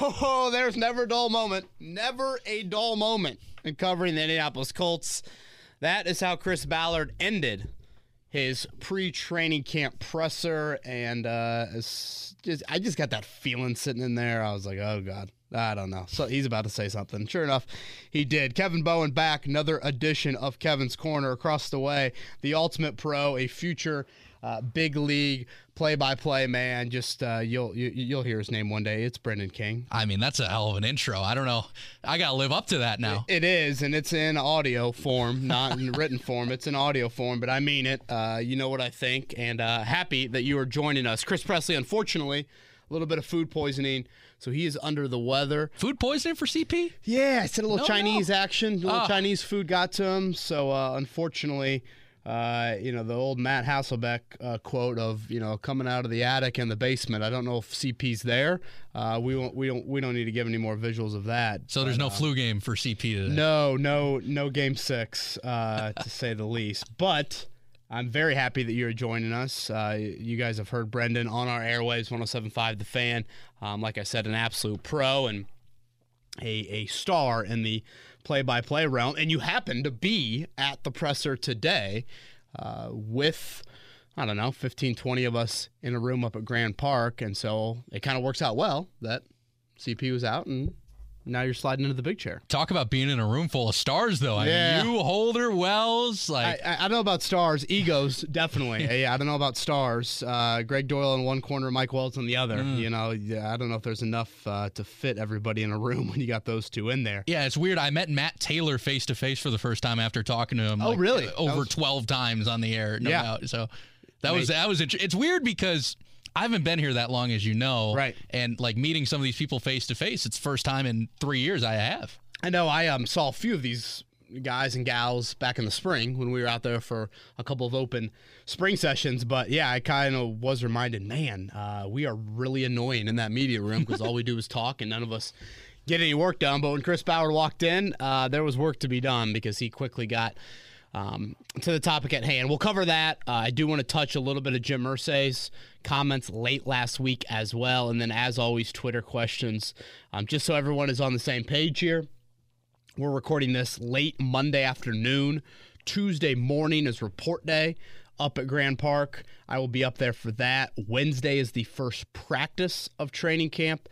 Oh, there's never a dull moment. Never a dull moment in covering the Indianapolis Colts. That is how Chris Ballard ended his pre-training camp presser, and uh, just I just got that feeling sitting in there. I was like, oh god. I don't know. So he's about to say something. Sure enough, he did. Kevin Bowen back, another edition of Kevin's Corner across the way. The ultimate pro, a future uh, big league play-by-play man. Just uh, you'll you, will you will hear his name one day. It's Brendan King. I mean, that's a hell of an intro. I don't know. I gotta live up to that now. it, it is, and it's in audio form, not in written form. It's in audio form, but I mean it. Uh, you know what I think, and uh, happy that you are joining us, Chris Presley. Unfortunately, a little bit of food poisoning. So he is under the weather. Food poisoning for CP? Yeah, I said a little no, Chinese no. action. A little oh. Chinese food got to him. So uh, unfortunately, uh, you know, the old Matt Hasselbeck uh, quote of, you know, coming out of the attic and the basement. I don't know if CP's there. Uh, we won't, we don't we don't need to give any more visuals of that. So there's no uh, flu game for CP today. No, no, no game six, uh, to say the least. But I'm very happy that you're joining us. Uh, you guys have heard Brendan on our airwaves, 107.5 The Fan. Um, like I said, an absolute pro and a, a star in the play by play realm, and you happen to be at the presser today uh, with. I don't know, 15, 20 of us in a room up at Grand Park. And so it kind of works out well that CP was out and now you're sliding into the big chair. Talk about being in a room full of stars, though. Yeah. I mean, you, Holder, Wells, like I, I, don't know about stars, egos definitely. yeah, I don't know about stars. Uh, Gregg Doyel in one corner, Mike Wells in the other. Mm. You know, yeah, I don't know if there's enough uh, to fit everybody in a room when you got those two in there. Yeah, it's weird. I met Matt Taylor face to face for the first time after talking to him. Oh, like, really? Over was... twelve times on the air. No yeah. Doubt. So that was that was it's weird because I haven't been here that long, as you know. Right. And like meeting some of these people face to face, it's first time in three years I have. I know. I um, saw a few of these guys and gals back in the spring when we were out there for a couple of open spring sessions. But yeah, I kind of was reminded, man, uh, we are really annoying in that media room because all we do is talk and none of us get any work done. But when Chris Ballard walked in, uh, there was work to be done because he quickly got um, to the topic at hand. We'll cover that. Uh, I do want to touch a little bit of Jim Irsay's comments late last week as well. And then, as always, Twitter questions. Um, just so everyone is on the same page here, we're recording this late Monday afternoon. Tuesday morning is report day up at Grand Park. I will be up there for that. Wednesday is the first practice of training camp.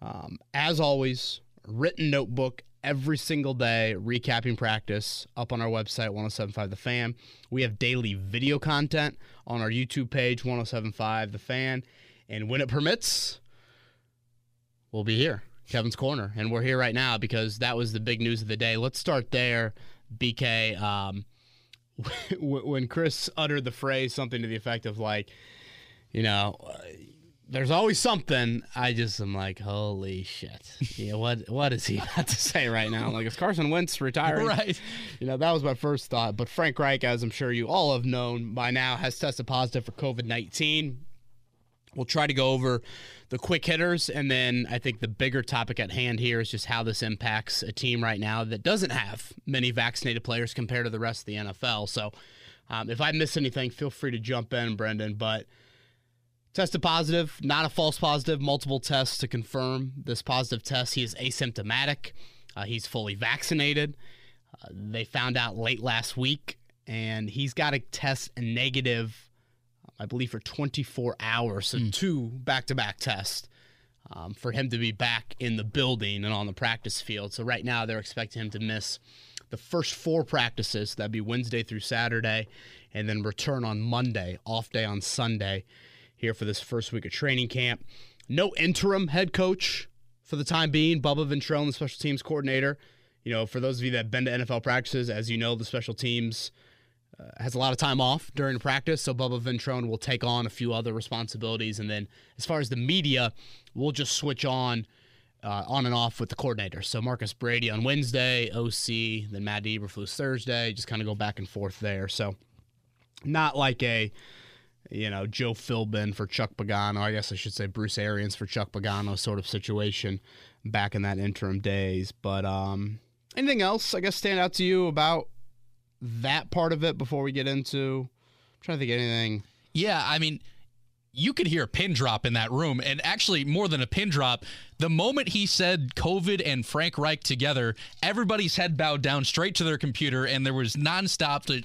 Um, as always, written notebook every single day recapping practice up on our website 1075 the fan. We have daily video content on our youtube page 1075 the fan. And when it permits we'll be here kevin's corner. And we're here right now because that was the big news of the day. Let's start there bk um, when chris uttered the phrase something to the effect of like you know there's always something. I just am like, holy shit. Yeah, what what is he about to say right now? Like, is Carson Wentz retiring? Right. You know, that was my first thought. But Frank Reich, as I'm sure you all have known by now, has tested positive for COVID 19. We'll try to go over the quick hitters, and then I think the bigger topic at hand here is just how this impacts a team right now that doesn't have many vaccinated players compared to the rest of the NFL. So, um, if I miss anything, feel free to jump in, Brendan. But Tested positive, not a false positive, multiple tests to confirm this positive test. He is asymptomatic. Uh, he's fully vaccinated. Uh, they found out late last week, and he's got to test negative, I believe, for 24 hours. So, mm. two back to back tests um, for him to be back in the building and on the practice field. So, right now, they're expecting him to miss the first four practices. That'd be Wednesday through Saturday, and then return on Monday, off day on Sunday here for this first week of training camp. No interim head coach for the time being. Bubba Ventrone, the special teams coordinator. You know, for those of you that have been to NFL practices, as you know, the special teams uh, has a lot of time off during practice, so Bubba Ventrone will take on a few other responsibilities. And then, as far as the media, we'll just switch on. Uh, on and off with the coordinator. So Marcus Brady on Wednesday, OC, then Matt Eberflus Thursday, just kind of go back and forth there. So not like a you know, Joe Philbin for Chuck Pagano. I guess I should say Bruce Arians for Chuck Pagano sort of situation back in that interim days. But um, anything else, I guess, stand out to you about that part of it before we get into I'm trying to think anything. Yeah, I mean, you could hear a pin drop in that room. And actually, more than a pin drop, the moment he said COVID and Frank Reich together, everybody's head bowed down straight to their computer, and there was nonstop to,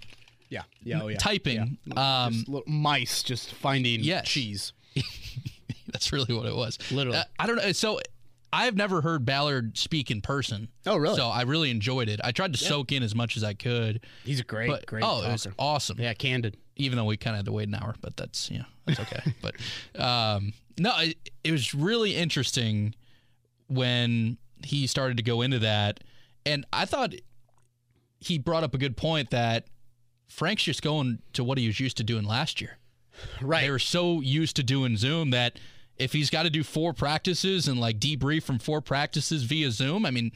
yeah, yeah, oh, yeah. typing. Yeah. Um, just mice just finding yes. cheese. That's really what it was. Literally. Uh, I don't know. So I've never heard Ballard speak in person. Oh, really? So I really enjoyed it. I tried to yeah. soak in as much as I could. He's a great, but, great. Oh, talker. it was awesome. Yeah, candid. Even though we kind of had to wait an hour, but that's yeah, that's okay. but um, no, it, it was really interesting when he started to go into that, and I thought he brought up a good point that Frank's just going to what he was used to doing last year. Right. They were so used to doing Zoom that if he's got to do four practices and like debrief from four practices via Zoom, I mean,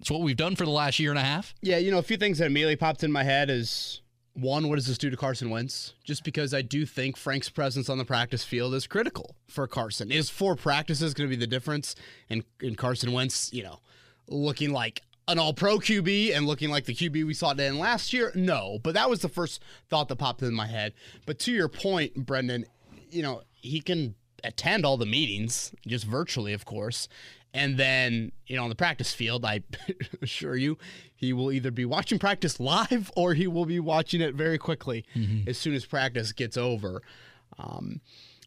it's what we've done for the last year and a half. Yeah, you know, a few things that immediately popped in my head is one, what does this do to Carson Wentz? Just because I do think Frank's presence on the practice field is critical for Carson. Is four practices going to be the difference in, in Carson Wentz, you know, looking like an all pro QB and looking like the QB we saw it in last year? No, but that was the first thought that popped in my head. But to your point, Brendan, you know, he can attend all the meetings, just virtually, of course. And then, you know, on the practice field, I assure you, he will either be watching practice live or he will be watching it very quickly mm-hmm. as soon as practice gets over. Um,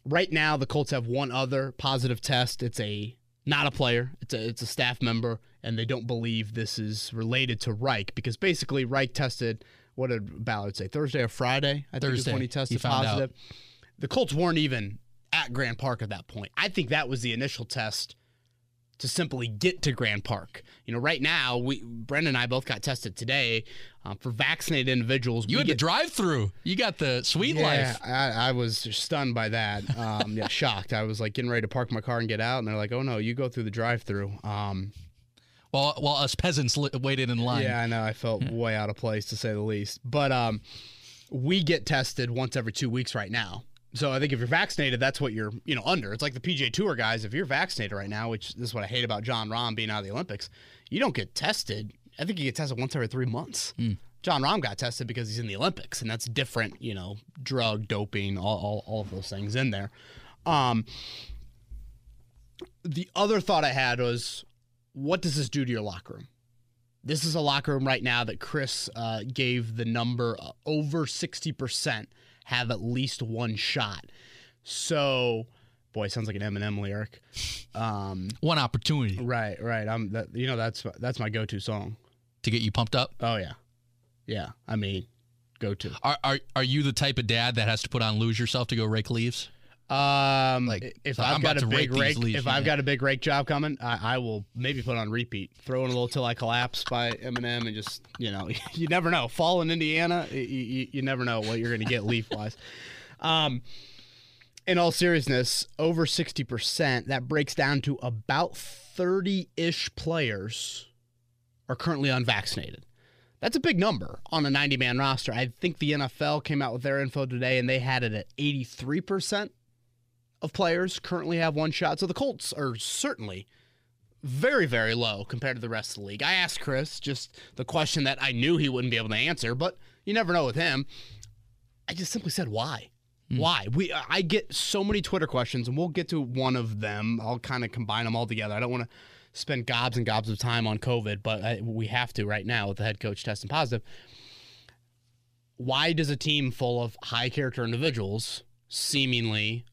right now, the Colts have one other positive test. It's a not a player. It's a it's a staff member, and they don't believe this is related to Reich because basically Reich tested. What did Ballard say? Thursday or Friday? I Thursday. think is when he tested he positive. Out. The Colts weren't even at Grand Park at that point. I think that was the initial test to simply get to Grand Park. You know, right now, we Brendan and I both got tested today um, for vaccinated individuals. You had get, the drive-through. You got the sweet yeah, life. I, I was stunned by that. Um, yeah, shocked. I was like getting ready to park my car and get out, and they're like, "Oh no, you go through the drive-through." Um, while while us peasants li- waited in line. Yeah, I know. I felt way out of place to say the least. But um, we get tested once every two weeks right now. So I think if you're vaccinated, that's what you're, you know, under. It's like the PGA Tour guys. If you're vaccinated right now, which this is what I hate about Jon Rahm being out of the Olympics, you don't get tested. I think you get tested once every three months. Mm. Jon Rahm got tested because he's in the Olympics, and that's different, you know, drug, doping, all, all, all of those things in there. Um, the other thought I had was, what does this do to your locker room? This is a locker room right now that Chris uh, gave the number uh, over 60% have at least one shot. So, boy, sounds like an Eminem lyric. Um, one opportunity. Right, right. I'm that. You know, that's that's my go-to song to get you pumped up. Oh yeah, yeah. I mean, go to. Are are are you the type of dad that has to put on lose yourself to go rake leaves? Um, like if so I've got a big rake, leaves, if I've got a big rake job coming, I, I, will maybe put on repeat, throw in a little till I collapse by Eminem, and just you know, you never know. Fall in Indiana, you, you, you never know what you're going to get leaf wise. Um, in all seriousness, over sixty percent. That breaks down to about thirty ish players are currently unvaccinated. That's a big number on a 90 man roster. I think the NFL came out with their info today and they had it at 83% of players currently have one shot. So the Colts are certainly very, very low compared to the rest of the league. I asked Chris just the question that I knew he wouldn't be able to answer, but you never know with him. I just simply said, why? Mm. Why? We I get so many Twitter questions, and we'll get to one of them. I'll kind of combine them all together. I don't want to spend gobs and gobs of time on COVID, but I, we have to right now with the head coach testing positive. Why does a team full of high character individuals seemingly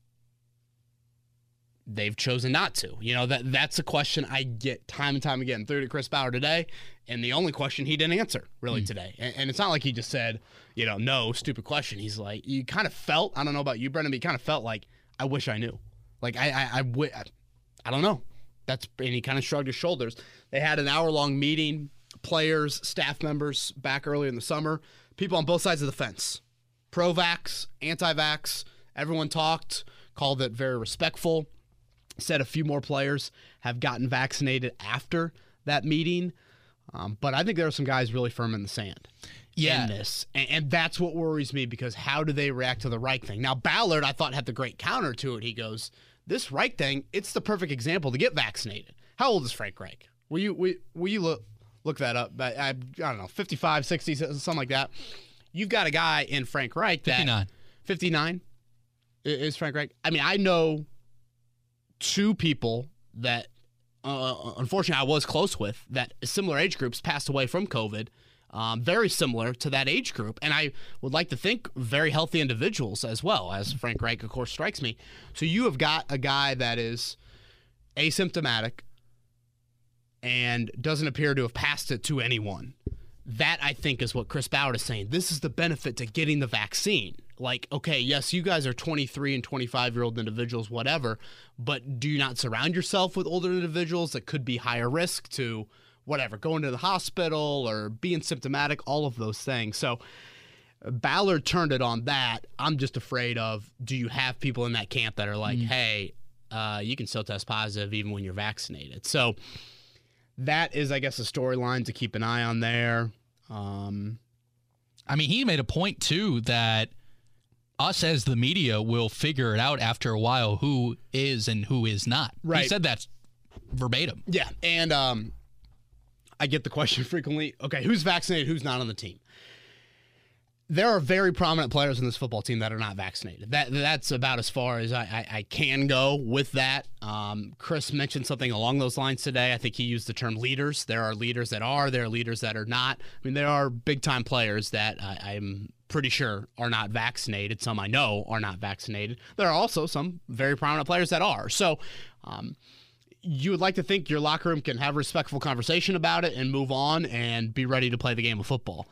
they've chosen not to. You know, that that's a question I get time and time again. through to Chris Ballard today, and the only question he didn't answer really mm. today. And, and, it's not like he just said, you know, no, stupid question. He's like, you kind of felt, I don't know about you, Brendan, but you kind of felt like, I wish I knew. Like, I, I, I, w- I don't know. That's, and he kind of shrugged his shoulders. They had an hour long meeting, players, staff members back early in the summer, people on both sides of the fence, pro vax, anti vax. Everyone talked, called it very respectful said a few more players have gotten vaccinated after that meeting. Um, but I think there are some guys really firm in the sand. Yeah. In this. And, and, that's what worries me because how do they react to the Reich thing? Now, Ballard, I thought, had the great counter to it. He goes, This Reich thing, it's the perfect example to get vaccinated. How old is Frank Reich? Will you, will, will you look, look that up? I, I, I don't know, 55, 60, something like that. You've got a guy in Frank Reich that. 59. 59? is Frank Reich. I mean, I know two people that, uh, unfortunately, I was close with that similar age groups passed away from COVID. Um, very similar to that age group, and I would like to think very healthy individuals as well. As Frank Reich, of course, strikes me. So you have got a guy that is asymptomatic and doesn't appear to have passed it to anyone. That I think is what Chris Ballard is saying. This is the benefit to getting the vaccine. Like, okay, yes, you guys are 23 and 25 year old individuals, whatever, but do you not surround yourself with older individuals that could be higher risk to whatever, going to the hospital or being symptomatic, all of those things. So Ballard turned it on that. I'm just afraid of do you have people in that camp that are like, mm. hey, uh, you can still test positive even when you're vaccinated. So that is, I guess, a storyline to keep an eye on there. Um, I mean, he made a point too that us as the media will figure it out after a while who is and who is not. Right. He said that verbatim. Yeah, and um, I get the question frequently okay, who's vaccinated, who's not on the team? There are very prominent players in this football team that are not vaccinated. That that's about as far as I, I, I can go with that. Um, Chris mentioned something along those lines today. I think he used the term leaders. There are leaders that are. There are leaders that are not. I mean, there are big time players that I, I'm pretty sure are not vaccinated. Some I know are not vaccinated. There are also some very prominent players that are. So. Um, you would like to think your locker room can have respectful conversation about it and move on and be ready to play the game of football.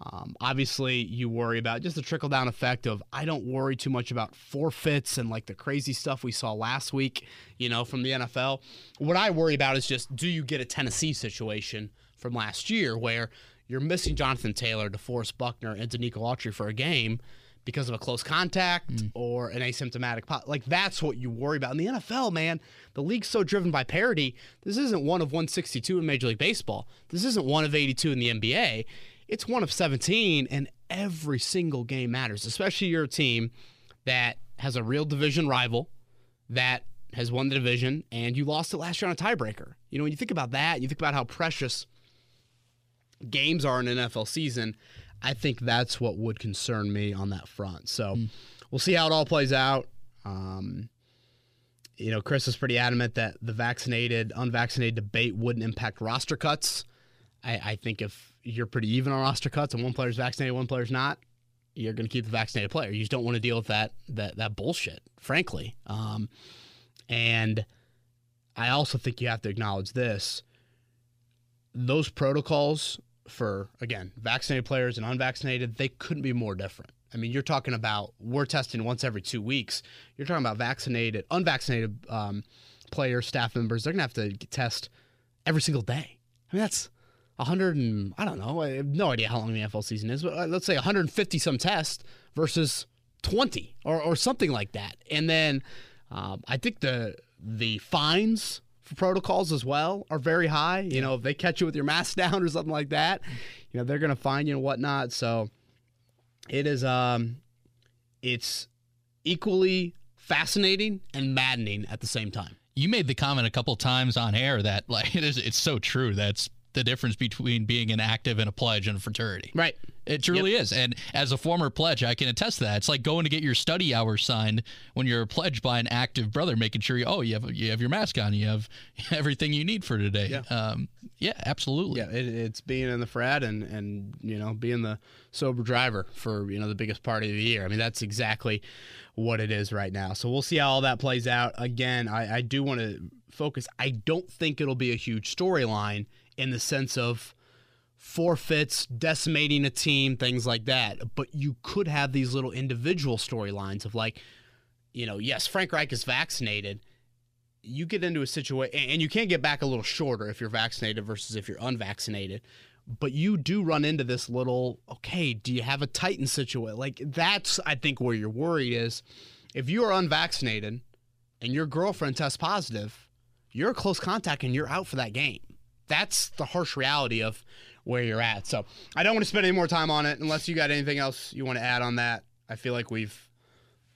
Um, obviously, you worry about just the trickle down effect of I don't worry too much about forfeits and like the crazy stuff we saw last week, you know, from the NFL. What I worry about is just do you get a Tennessee situation from last year where you're missing Jonathan Taylor, DeForest Buckner, and Denico Autry for a game because of a close contact mm. or an asymptomatic pop. Like that's what you worry about. In the NFL, man, the league's so driven by parity. This isn't one of 162 in Major League Baseball. This isn't one of 82 in the NBA. It's one of 17, and every single game matters, especially your team that has a real division rival that has won the division and you lost it last year on a tiebreaker. You know, when you think about that, you think about how precious games are in an NFL season. I think that's what would concern me on that front. So mm. we'll see how it all plays out. Um, you know, Chris is pretty adamant that the vaccinated, unvaccinated debate wouldn't impact roster cuts. I, I think if you're pretty even on roster cuts and one player's vaccinated, one player's not, you're going to keep the vaccinated player. You just don't want to deal with that that that bullshit, frankly. Um, and I also think you have to acknowledge this: those protocols for again vaccinated players and unvaccinated, they couldn't be more different. I mean, you're talking about we're testing once every two weeks. You're talking about vaccinated, unvaccinated um, players, staff members. They're gonna have to test every single day. I mean, that's 100 and I don't know. I have no idea how long the NFL season is, but uh, let's say 150 some tests versus 20 or, or something like that. And then um, I think the the fines for protocols as well are very high. You know, if they catch you with your mask down or something like that, you know, they're going to fine you and whatnot. So it is, um, it's equally fascinating and maddening at the same time. You made the comment a couple times on air that like it is, it's so true. That's the difference between being an active and a pledge and a fraternity. Right. It truly yep. is. And as a former pledge, I can attest to that. It's like going to get your study hours signed when you're pledged by an active brother, making sure you, oh, you have you have your mask on, you have everything you need for today. Yeah, um, yeah absolutely. Yeah, it, it's being in the frat and and you know being the sober driver for you know the biggest party of the year. I mean, that's exactly what it is right now. So we'll see how all that plays out. Again, I, I do want to focus. I don't think it'll be a huge storyline in the sense of forfeits, decimating a team, things like that. But you could have these little individual storylines of like, you know, yes, Frank Reich is vaccinated. You get into a situation, and you can get back a little shorter if you're vaccinated versus if you're unvaccinated. But you do run into this little, okay, do you have a Titan situation? Like, that's, I think, where your worry is. If you are unvaccinated and your girlfriend tests positive, you're a close contact and you're out for that game that's the harsh reality of where you're at. So I don't want to spend any more time on it unless you got anything else you want to add on that. I feel like we've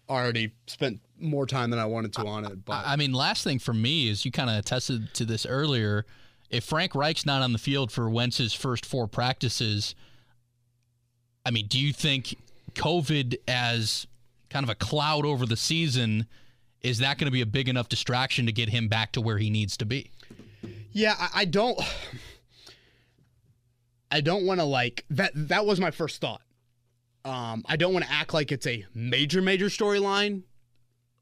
already spent more time than I wanted to on it. But I mean, last thing for me is you kind of attested to this earlier. If Frank Reich's not on the field for Wentz's first four practices, I mean, do you think COVID as kind of a cloud over the season. Is that going to be a big enough distraction to get him back to where he needs to be? Yeah, I, I don't. I don't want to like that. That was my first thought. Um, I don't want to act like it's a major, major storyline,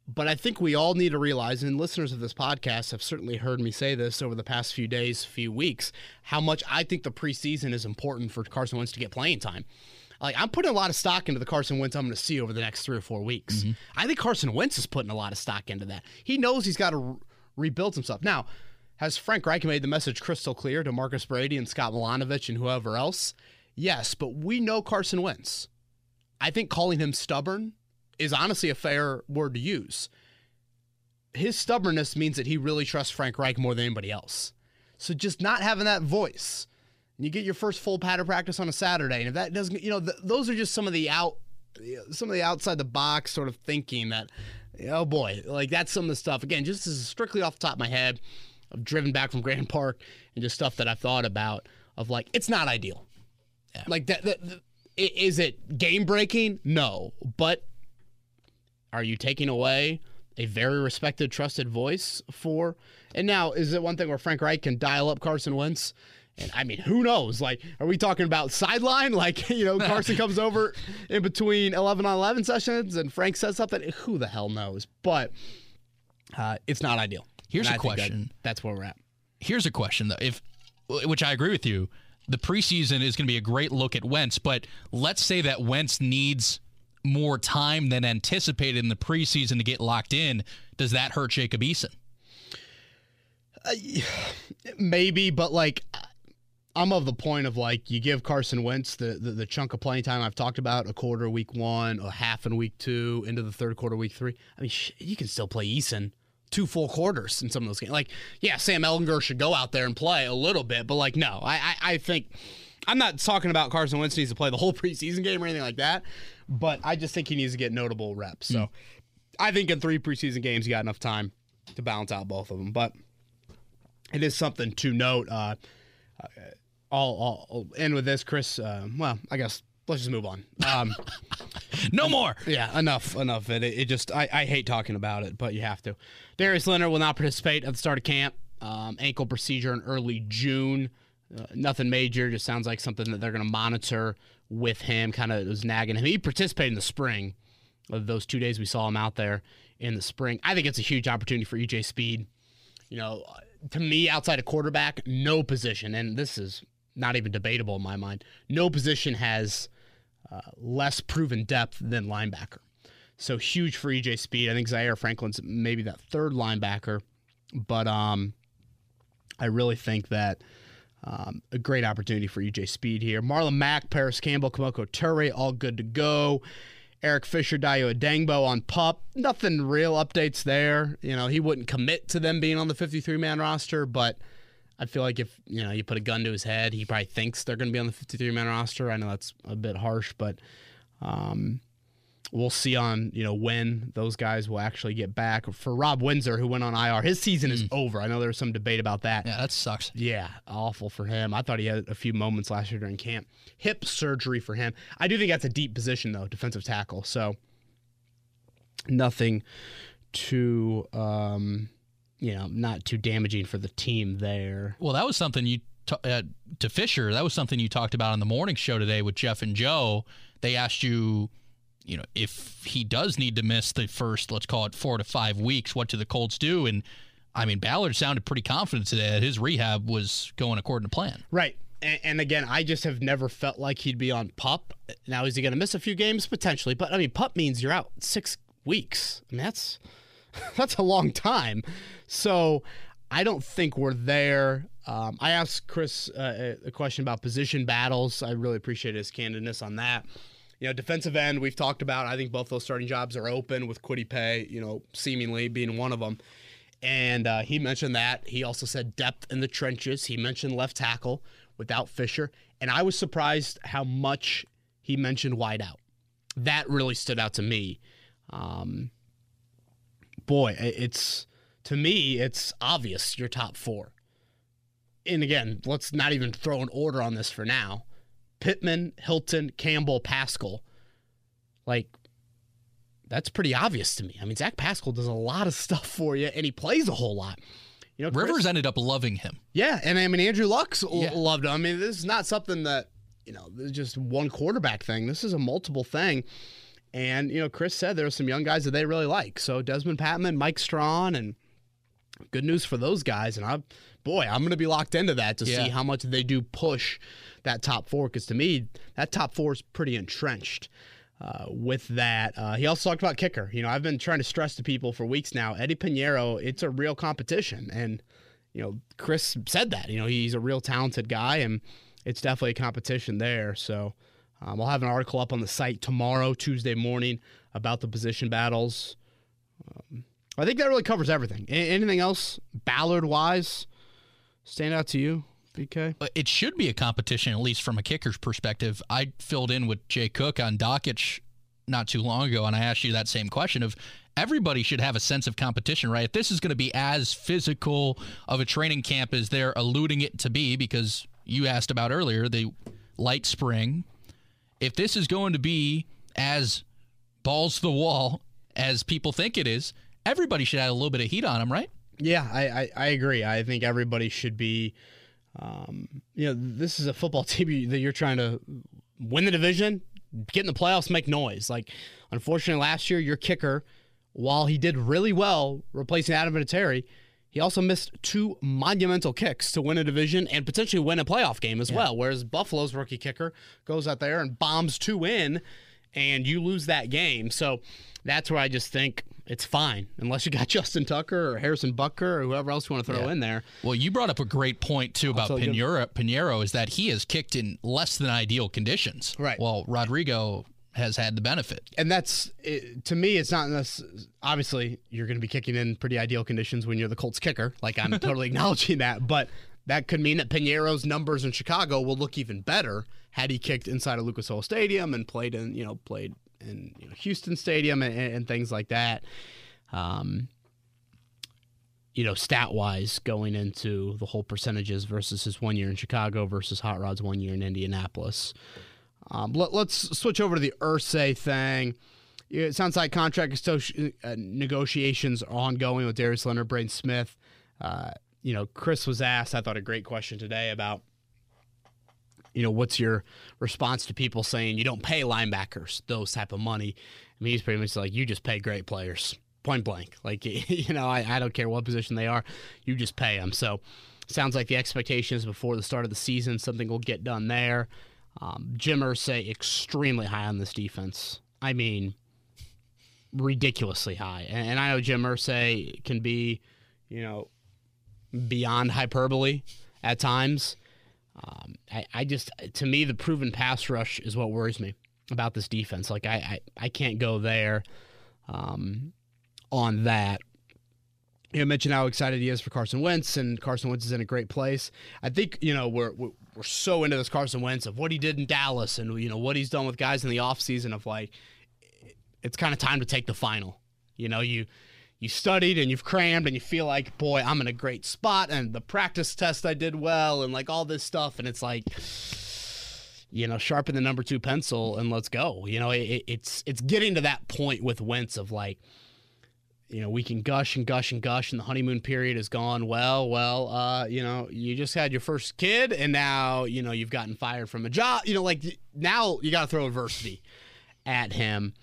but I think we all need to realize, and listeners of this podcast have certainly heard me say this over the past few days, few weeks, how much I think the preseason is important for Carson Wentz to get playing time. Like I'm putting a lot of stock into the Carson Wentz I'm going to see over the next three or four weeks. Mm-hmm. I think Carson Wentz is putting a lot of stock into that. He knows he's got to re- rebuild himself. Now, has Frank Reich made the message crystal clear to Marcus Brady and Scott Milanovich and whoever else? Yes, but we know Carson Wentz. I think calling him stubborn is honestly a fair word to use. His stubbornness means that he really trusts Frank Reich more than anybody else. So just not having that voice, and you get your first full pattern practice on a Saturday, and if that doesn't, you know, th- those are just some of the out, some of the outside the box sort of thinking that, oh boy, like that's some of the stuff. Again, just strictly off the top of my head, I've driven back from Grand Park and just stuff that I've thought about of like it's not ideal. Yeah. Like that, that, that is it game breaking? No, but are you taking away a very respected, trusted voice for? And now, is it one thing where Frank Reich can dial up Carson Wentz? And I mean, who knows? Like, are we talking about sideline? Like, you know, Carson comes over in between 11 on 11 sessions and Frank says something? Who the hell knows? But uh, it's not ideal. Here's and a question. That, that's where we're at. Here's a question though. If which I agree with you, the preseason is going to be a great look at Wentz, but let's say that Wentz needs more time than anticipated in the preseason to get locked in. Does that hurt Jacob Eason? Uh, maybe, but like I'm of the point of like you give Carson Wentz the, the, the chunk of playing time I've talked about a quarter week one, a half in week two, into the third quarter week three. I mean, sh- you can still play Eason two full quarters in some of those games. Like, yeah, Sam Ehlinger should go out there and play a little bit, but like, no, I, I, I think I'm not talking about Carson Wentz needs to play the whole preseason game or anything like that, but I just think he needs to get notable reps. So mm. I think in three preseason games, you got enough time to balance out both of them. But it is something to note. Uh, uh I'll, I'll, end with this, Chris. Uh, well, I guess let's just move on. Um, no more. Yeah, enough, enough. It, it just, I, I hate talking about it, but you have to. Darius Leonard will not participate at the start of camp. Um, ankle procedure in early June. Uh, nothing major. Just sounds like something that they're going to monitor with him. Kind of was nagging him. He participated in the spring. Of those two days we saw him out there in the spring. I think it's a huge opportunity for EJ Speed. You know, to me, outside of quarterback, no position, and this is not even debatable in my mind. No position has uh, less proven depth than linebacker. So huge for EJ Speed. I think Zaire Franklin's maybe that third linebacker, but um, I really think that um, a great opportunity for EJ Speed here. Marlon Mack, Parris Campbell, Kemoko Turay, all good to go. Eric Fisher, Dayo Odeyingbo on pup. Nothing real updates there. You know, he wouldn't commit to them being on the 53 man roster, but I feel like if you know you put a gun to his head, he probably thinks they're going to be on the 53 man roster. I know that's a bit harsh, but um, we'll see on you know when those guys will actually get back. For Rob Windsor, who went on IR, his season is mm. over. I know there was some debate about that. Yeah, that sucks. Yeah, awful for him. I thought he had a few moments last year during camp. Hip surgery for him. I do think that's a deep position though, defensive tackle. So nothing to Um, you know, not too damaging for the team there. Well, that was something you t- uh, to Fisher. That was something you talked about on the morning show today with Jeff and Joe. They asked you, you know, if he does need to miss the first, let's call it four to five weeks, what do the Colts do? And I mean, Ballard sounded pretty confident today that his rehab was going according to plan. Right. And, and again, I just have never felt like he'd be on pup. Now, is he going to miss a few games potentially? But I mean, pup means you're out six weeks. I mean, that's that's a long time. So I don't think we're there. Um, I asked Chris uh, a question about position battles. I really appreciate his candidness on that. You know, defensive end, we've talked about. I think both those starting jobs are open with Kwity Paye, you know, seemingly being one of them. And uh, he mentioned that. He also said depth in the trenches. He mentioned left tackle without Fisher. And I was surprised how much he mentioned wide out. That really stood out to me. Um, boy, it's to me, it's obvious your top four. And again, let's not even throw an order on this for now. Pittman, Hilton, Campbell, Pascal. Like, that's pretty obvious to me. I mean, Zach Pascal does a lot of stuff for you, and he plays a whole lot. You know, Chris- Rivers ended up loving him. yeah, and I mean Andrew Luck's Yeah. loved him. I mean, this is not something that you know, this is just one quarterback thing. This is a multiple thing. And you know, Chris said there are some young guys that they really like. So Dezmon Patmon, Mike Strachan, and good news for those guys. And I, boy, I'm going to be locked into that to Yeah. see how much they do push that top four. Because to me, that top four is pretty entrenched. Uh, with that, uh, he also talked about kicker. You know, I've been trying to stress to people for weeks now. Eddy Pineiro, it's a real competition, and you know, Chris said that. You know, he's a real talented guy, and it's definitely a competition there. So um, I'll have an article up on the site tomorrow, Tuesday morning, about the position battles. Um, I think that really covers everything. A- anything else, Ballard wise, stand out to you, BK? Uh, It should be a competition, at least from a kicker's perspective. I filled in with Jay Cook on Dockich not too long ago, and I asked you that same question of everybody should have a sense of competition, right? If this is going to be as physical of a training camp as they're alluding it to be, because you asked about earlier the light spring. If this is going to be as balls to the wall as people think it is, everybody should add a little bit of heat on them, right? Yeah, I, I, I agree. I think everybody should be. Um, you know, this is a football team that you're trying to win the division, get in the playoffs, make noise. Like, unfortunately, last year your kicker, while he did really well replacing Adam Vinatieri, he also missed two monumental kicks to win a division and potentially win a playoff game as well. Whereas Buffalo's rookie kicker goes out there and bombs two in, and you lose that game. So that's where I just think it's fine unless you got Justin Tucker or Harrison Butker or whoever else you want to throw Yeah. in there. Well, you brought up a great point too about Pineiro. Pineiro is that he has kicked in less than ideal conditions. Right. Well, Rodrigo has had the benefit. and that's it, to me it's not obviously you're going to be kicking in pretty ideal conditions when you're the Colts kicker. Like I'm totally acknowledging that. But that could mean that Pineiro's numbers in Chicago will look even better had he kicked inside of Lucas Oil Stadium and played in you know played in you know, Houston Stadium and, and things like that. Um you know stat wise going into the whole percentages versus his one year in Chicago versus Hot Rod's one year in Indianapolis um, let, us switch over to the Irsay thing. It sounds like contract uh, negotiations are ongoing with Darius Leonard, Braden Smith. Uh, you know, Chris was asked, I thought, a great question today about, you know, what's your response to people saying you don't pay linebackers those type of money? I mean, he's pretty much like, you just pay great players, point blank. Like, you know, I, I don't care what position they are, you just pay them. So, sounds like the expectations before the start of the season, something will get done there. Um, Jim Irsay extremely high on this defense. I mean, ridiculously high. And, and I know Jim Irsay can be, you know, beyond hyperbole at times. Um, I, I just, to me, the proven pass rush is what worries me about this defense. Like, I, I, I can't go there um, on that. You know, mentioned how excited he is for Carson Wentz, and Carson Wentz is in a great place. I think you know we're we're, so into this Carson Wentz of what he did in Dallas and you know what he's done with guys in the offseason of like it's kind of time to take the final. You know, you you studied and you've crammed and you feel like, boy, I'm in a great spot and the practice test I did well and like all this stuff and it's like you know, sharpen the number 2 pencil and let's go. You know, it, it's it's getting to that point with Wentz of like you know, we can gush and gush and gush, and the honeymoon period is gone. Well, well, uh, you know, you just had your first kid, and now, you know, you've gotten fired from a job. You know, like now you got to throw adversity at him.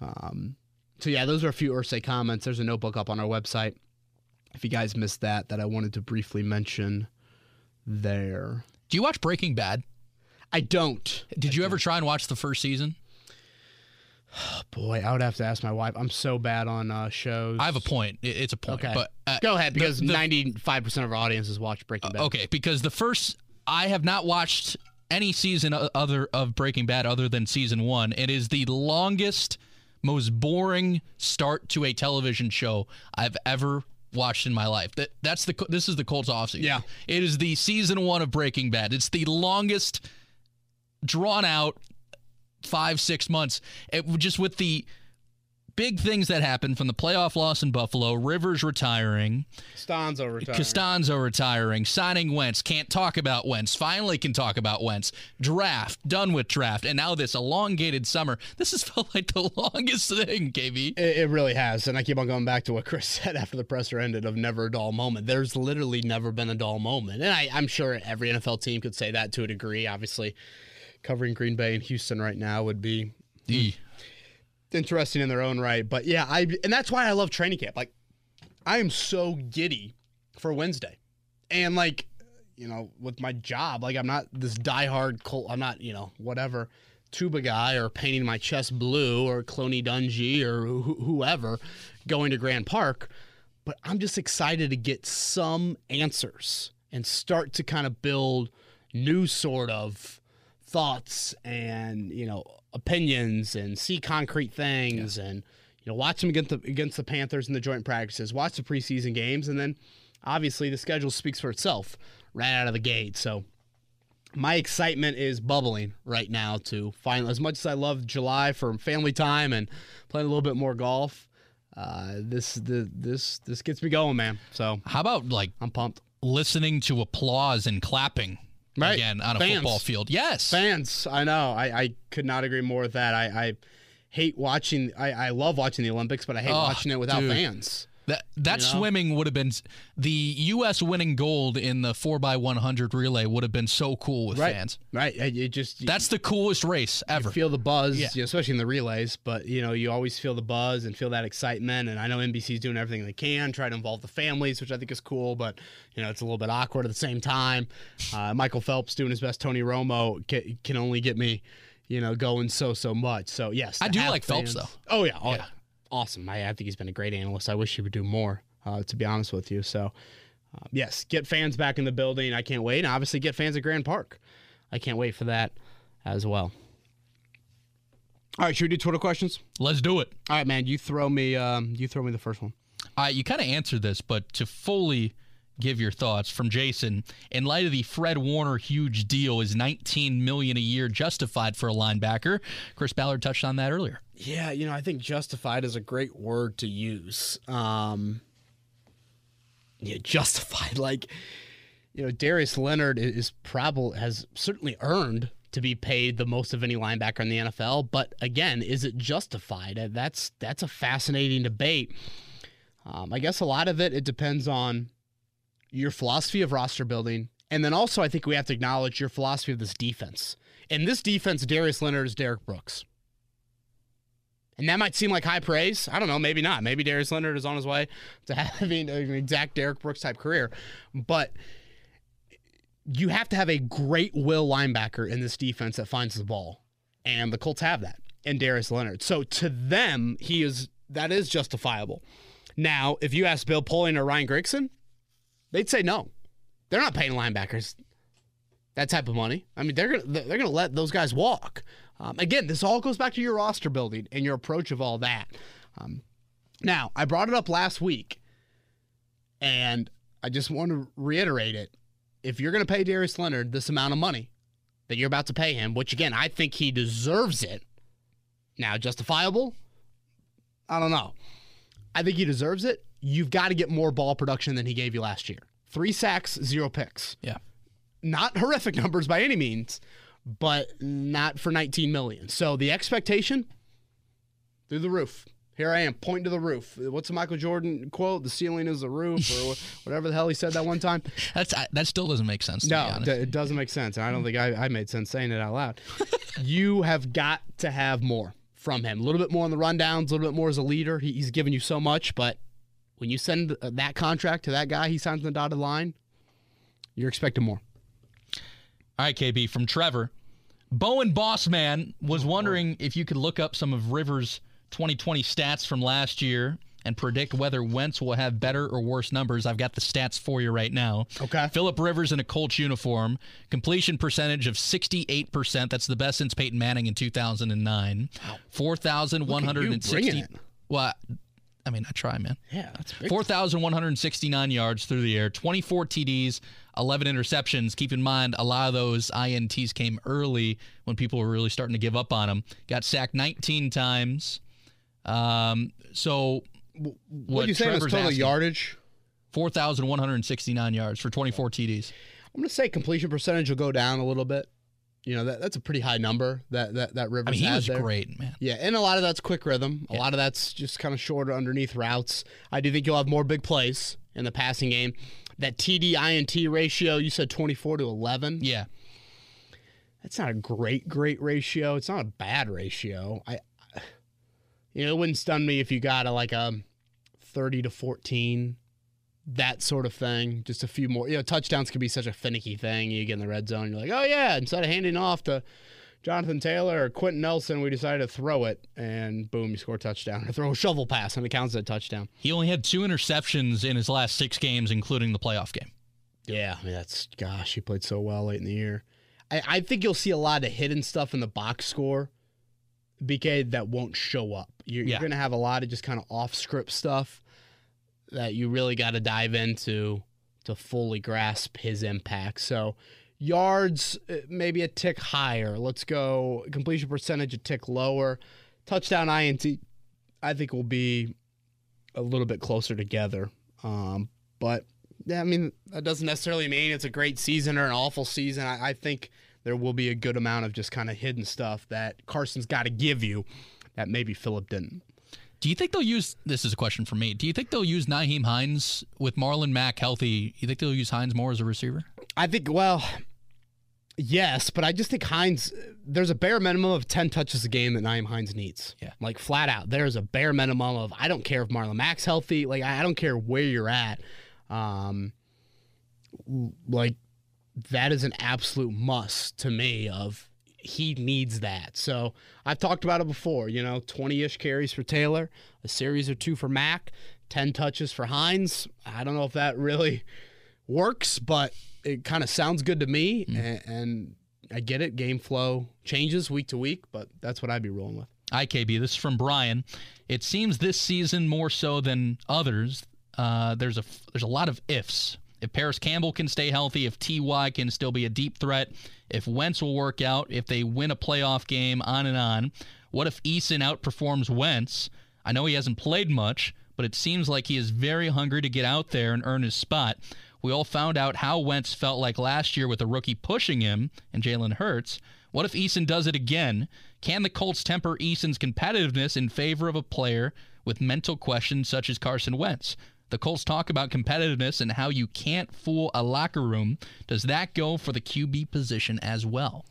Um, so yeah, those are a few Irsay comments. There's a notebook up on our website. If you guys missed that, that I wanted to briefly mention there. Do you watch Breaking Bad? I don't. Did you ever try and watch the first season? Boy, I would have to ask my wife. I'm so bad on uh, shows. I have a point. It's a point. Okay, But uh, go ahead because the- 95 percent of our audience has watched Breaking Bad. Okay, because the first I have not watched any season other of Breaking Bad other than season 1. It is the longest most boring start to a television show I've ever watched in my life. That that's the this is the Colts offseason. Yeah. It is the season 1 of Breaking Bad. It's the longest drawn out 5 6 months. It just with the big things that happened from the playoff loss in Buffalo, Rivers retiring, Castonzo retiring. Castonzo retiring, signing Wentz, can't talk about Wentz, finally can talk about Wentz, draft, done with draft, and now this elongated summer. This has felt like the longest thing, KB. It, it really has. And I keep on going back to what Chris said after the presser ended of never a dull moment. There's literally never been a dull moment. And I, I'm sure every NFL team could say that to a degree. Obviously, covering Green Bay and Houston right now would be interesting in their own right. But yeah, I and that's why I love training camp. Like I am so giddy for Wednesday. And like, you know, with my job, like I'm not this diehard cult I'm not, you know, whatever tuba guy or painting my chest blue or Cloney Dungy or wh- whoever going to Grand Park, but I'm just excited to get some answers and start to kind of build new sort of thoughts and you know opinions and see concrete things and you know watch them against the against the Panthers in the joint practices, watch the preseason games, and then obviously the schedule speaks for itself right out of the gate. So my excitement is bubbling right now to finally as much as I love July for family time and playing a little bit more golf. Uh, this the this this gets me going, man. So How about like I'm pumped. listening to applause and clapping Right. again on a Fans. football field? Yes. Fans, I know. I, I could not agree more with that. I, I hate watching. I, I love watching the Olympics, but I hate Oh, watching it without dude. fans. That that You know? swimming would have been the U.S. winning gold in the four x one hundred relay would have been so cool with Right, fans. right. It just you That's the coolest race ever. feel the buzz, Yeah. you know, especially in the relays. But you know, you always feel the buzz and feel that excitement. And I know NBC's doing everything they can, try to involve the families, which I think is cool. But you know, it's a little bit awkward at the same time. Uh, Michael Phelps doing his best. Tony Romo can, can only get me, you know, going so so much. So yes, I do like Phelps, though. Oh yeah, oh Yeah. yeah, awesome. I, I think he's been a great analyst. I wish he would do more. Uh, to be honest with you, so uh, yes, get fans back in the building. I can't wait, and obviously get fans at Grand Park. I can't wait for that as well. All right, should we do Twitter questions? Let's do it. All right, man. You throw me. Um, you throw me the first one. Uh, you kind of answered this, but to fully give your thoughts from Jason, in light of the Fred Warner huge deal, is 19 million a year justified for a linebacker? Chris Ballard touched on that earlier. Yeah, you know, I think justified is a great word to use. Um, yeah, justified. Like, you know, Darius Leonard is, probably has certainly earned to be paid the most of any linebacker in the NFL. But again, is it justified? That's that's a fascinating debate. Um, I guess a lot of it it depends on your philosophy of roster building, and then also I think we have to acknowledge your philosophy of this defense. In this defense, Darius Leonard is Derrick Brooks. And that might seem like high praise. I don't know. Maybe not. Maybe Darius Leonard is on his way to having an exact Derrick Brooks type career. But you have to have a great will linebacker in this defense that finds the ball. And the Colts have that in Darius Leonard. So to them, he is that is justifiable. Now, if you ask Bill Polian or Ryan Grigson, they'd say no. They're not paying linebackers that type of money. I mean, they're gonna they're gonna let those guys walk. Um, again, this all goes back to your roster building and your approach of all that. Um, now, I brought it up last week, and I just want to reiterate it. If you're to pay Darius Leonard this amount of money that you're about to pay him, which again, I think he deserves it. Now, justifiable? I don't know. I think he deserves it. You've got to get more ball production than he gave you last year. Three sacks, zero picks Yeah. not horrific numbers by any means, but not for 19 million. So the expectation through the roof. Here I am pointing to the roof. What's the Michael Jordan quote? The ceiling is the roof, or whatever the hell he said that one time. That's that still doesn't make sense. To No, d- it doesn't make sense. And I don't think I, I made sense saying it out loud. you have got to have more from him. A little bit more on the rundowns, a little bit more as a leader. He, he's given you so much, but when you send uh, that contract to that guy, he signs on the dotted line, you're expecting more. All right, KB, from Trevor. Bowen Bossman was wondering if you could look up some of Rivers' 2020 stats from last year and predict whether Wentz will have better or worse numbers. I've got the stats for you right now. Okay. Philip Rivers in a Colts uniform, completion percentage of 68%. That's the best since Peyton Manning in 2009. 4,160. bringing it. Well, I mean, I try, man. Yeah, that's big. 4,169 yards through the air, 24 TDs, 11 interceptions. Keep in mind, a lot of those INTs came early when people were really starting to give up on him. Got sacked 19 times. Um, so What, What you saying is total asking. yardage? 4,169 yards for 24 TDs. I'm going to say completion percentage will go down a little bit. You know that that's a pretty high number that that that Rivers I mean, he was there. great, man. Yeah, and a lot of that's quick rhythm. A lot of that's just kind of shorter underneath routes. I do think you'll have more big plays in the passing game. That TD INT ratio, you said 24 to 11. Yeah. That's not a great great ratio. It's not a bad ratio. I you know, it wouldn't stun me if you got a like a 30 to 14 that sort of thing. Just a few more. You know, touchdowns can be such a finicky thing. You get in the red zone, you're like, "Oh yeah, instead of handing off to Jonathan Taylor or Quenton Nelson, we decided to throw it, and boom, you score a touchdown. Or throw a shovel pass, and it counts as a touchdown. He only had two interceptions in his last six games, including the playoff game. Yeah, I mean, that's gosh, he played so well late in the year. I, I think you'll see a lot of hidden stuff in the box score, BK, that won't show up. You're, Yeah. you're going to have a lot of just kind of off script stuff that you really got to dive into to fully grasp his impact. So, yards uh, maybe a tick higher. Let's go completion percentage a tick lower. Touchdown INT, I think will be a little bit closer together. Um, but yeah, I mean that doesn't necessarily mean it's a great season or an awful season. I, I think there will be a good amount of just kind of hidden stuff that Carson's got to give you that maybe Philip didn't. Do you think they'll use this is a question for me. Do you think they'll use Nyheim Hines with Marlon Mack healthy? You think they'll use Hines more as a receiver? I think well, yes, but I just think Hines. There's a bare minimum of ten touches a game that Nyheim Hines needs. Yeah. like flat out. There's a bare minimum of I don't care if Marlon Mack's healthy. Like I don't care where you're at. Um, like that is an absolute must to me. Of he needs that. So I've talked about it before. You know, 20-ish carries for Taylor, a series or two for Mack, 10 touches for Hines. I don't know if that really works, but it kind of sounds good to me. And, and I get it. Game flow changes week to week, but that's what I'd be rolling with. IKB. This is from Brian. It seems this season more so than others. Uh, there's a there's a lot of ifs. If Parris Campbell can stay healthy, if Ty can still be a deep threat, if Wentz will work out, if they win a playoff game, on and on. What if Eason outperforms Wentz? I know he hasn't played much, but it seems like he is very hungry to get out there and earn his spot. We all found out how Wentz felt like last year with a rookie pushing him and Jalen Hurts. What if Eason does it again? Can the Colts temper Eason's competitiveness in favor of a player with mental questions such as Carson Wentz? The Colts talk about competitiveness and how you can't fool a locker room. Does that go for the QB position as well?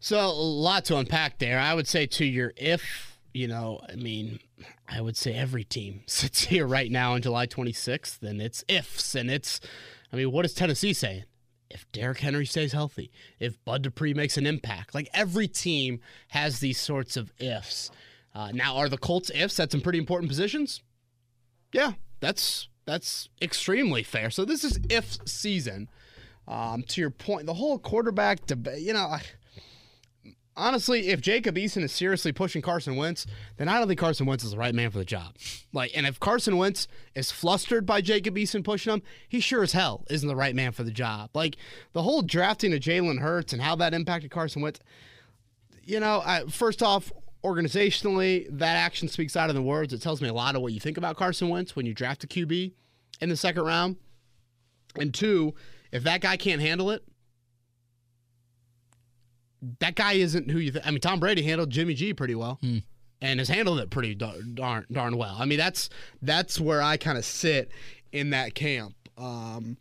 So a lot to unpack there. I would say to your if, you know, I mean, I would say every team sits here right now on July 26th, and it's ifs, and it's, I mean, what is Tennessee saying? If Derrick Henry stays healthy, if Bud Dupree makes an impact, like every team has these sorts of ifs. Uh, now, are the Colts ifs at some pretty important positions? Yeah, that's that's extremely fair. So this is if season. Um, to your point, the whole quarterback debate, you know. I, honestly, if Jacob Eason is seriously pushing Carson Wentz, then I don't think Carson Wentz is the right man for the job. Like, and if Carson Wentz is flustered by Jacob Eason pushing him, he sure as hell isn't the right man for the job. Like the whole drafting of Jalen Hurts and how that impacted Carson Wentz. You know, I, first off, organizationally, that action speaks out of the words. It tells me a lot of what you think about Carson Wentz when you draft a QB in the second round. And two, if that guy can't handle it, that guy isn't who you think. I mean, Tom Brady handled Jimmy G pretty well, and has handled it pretty darn darn well. I mean, that's that's where I kind of sit in that camp. Um,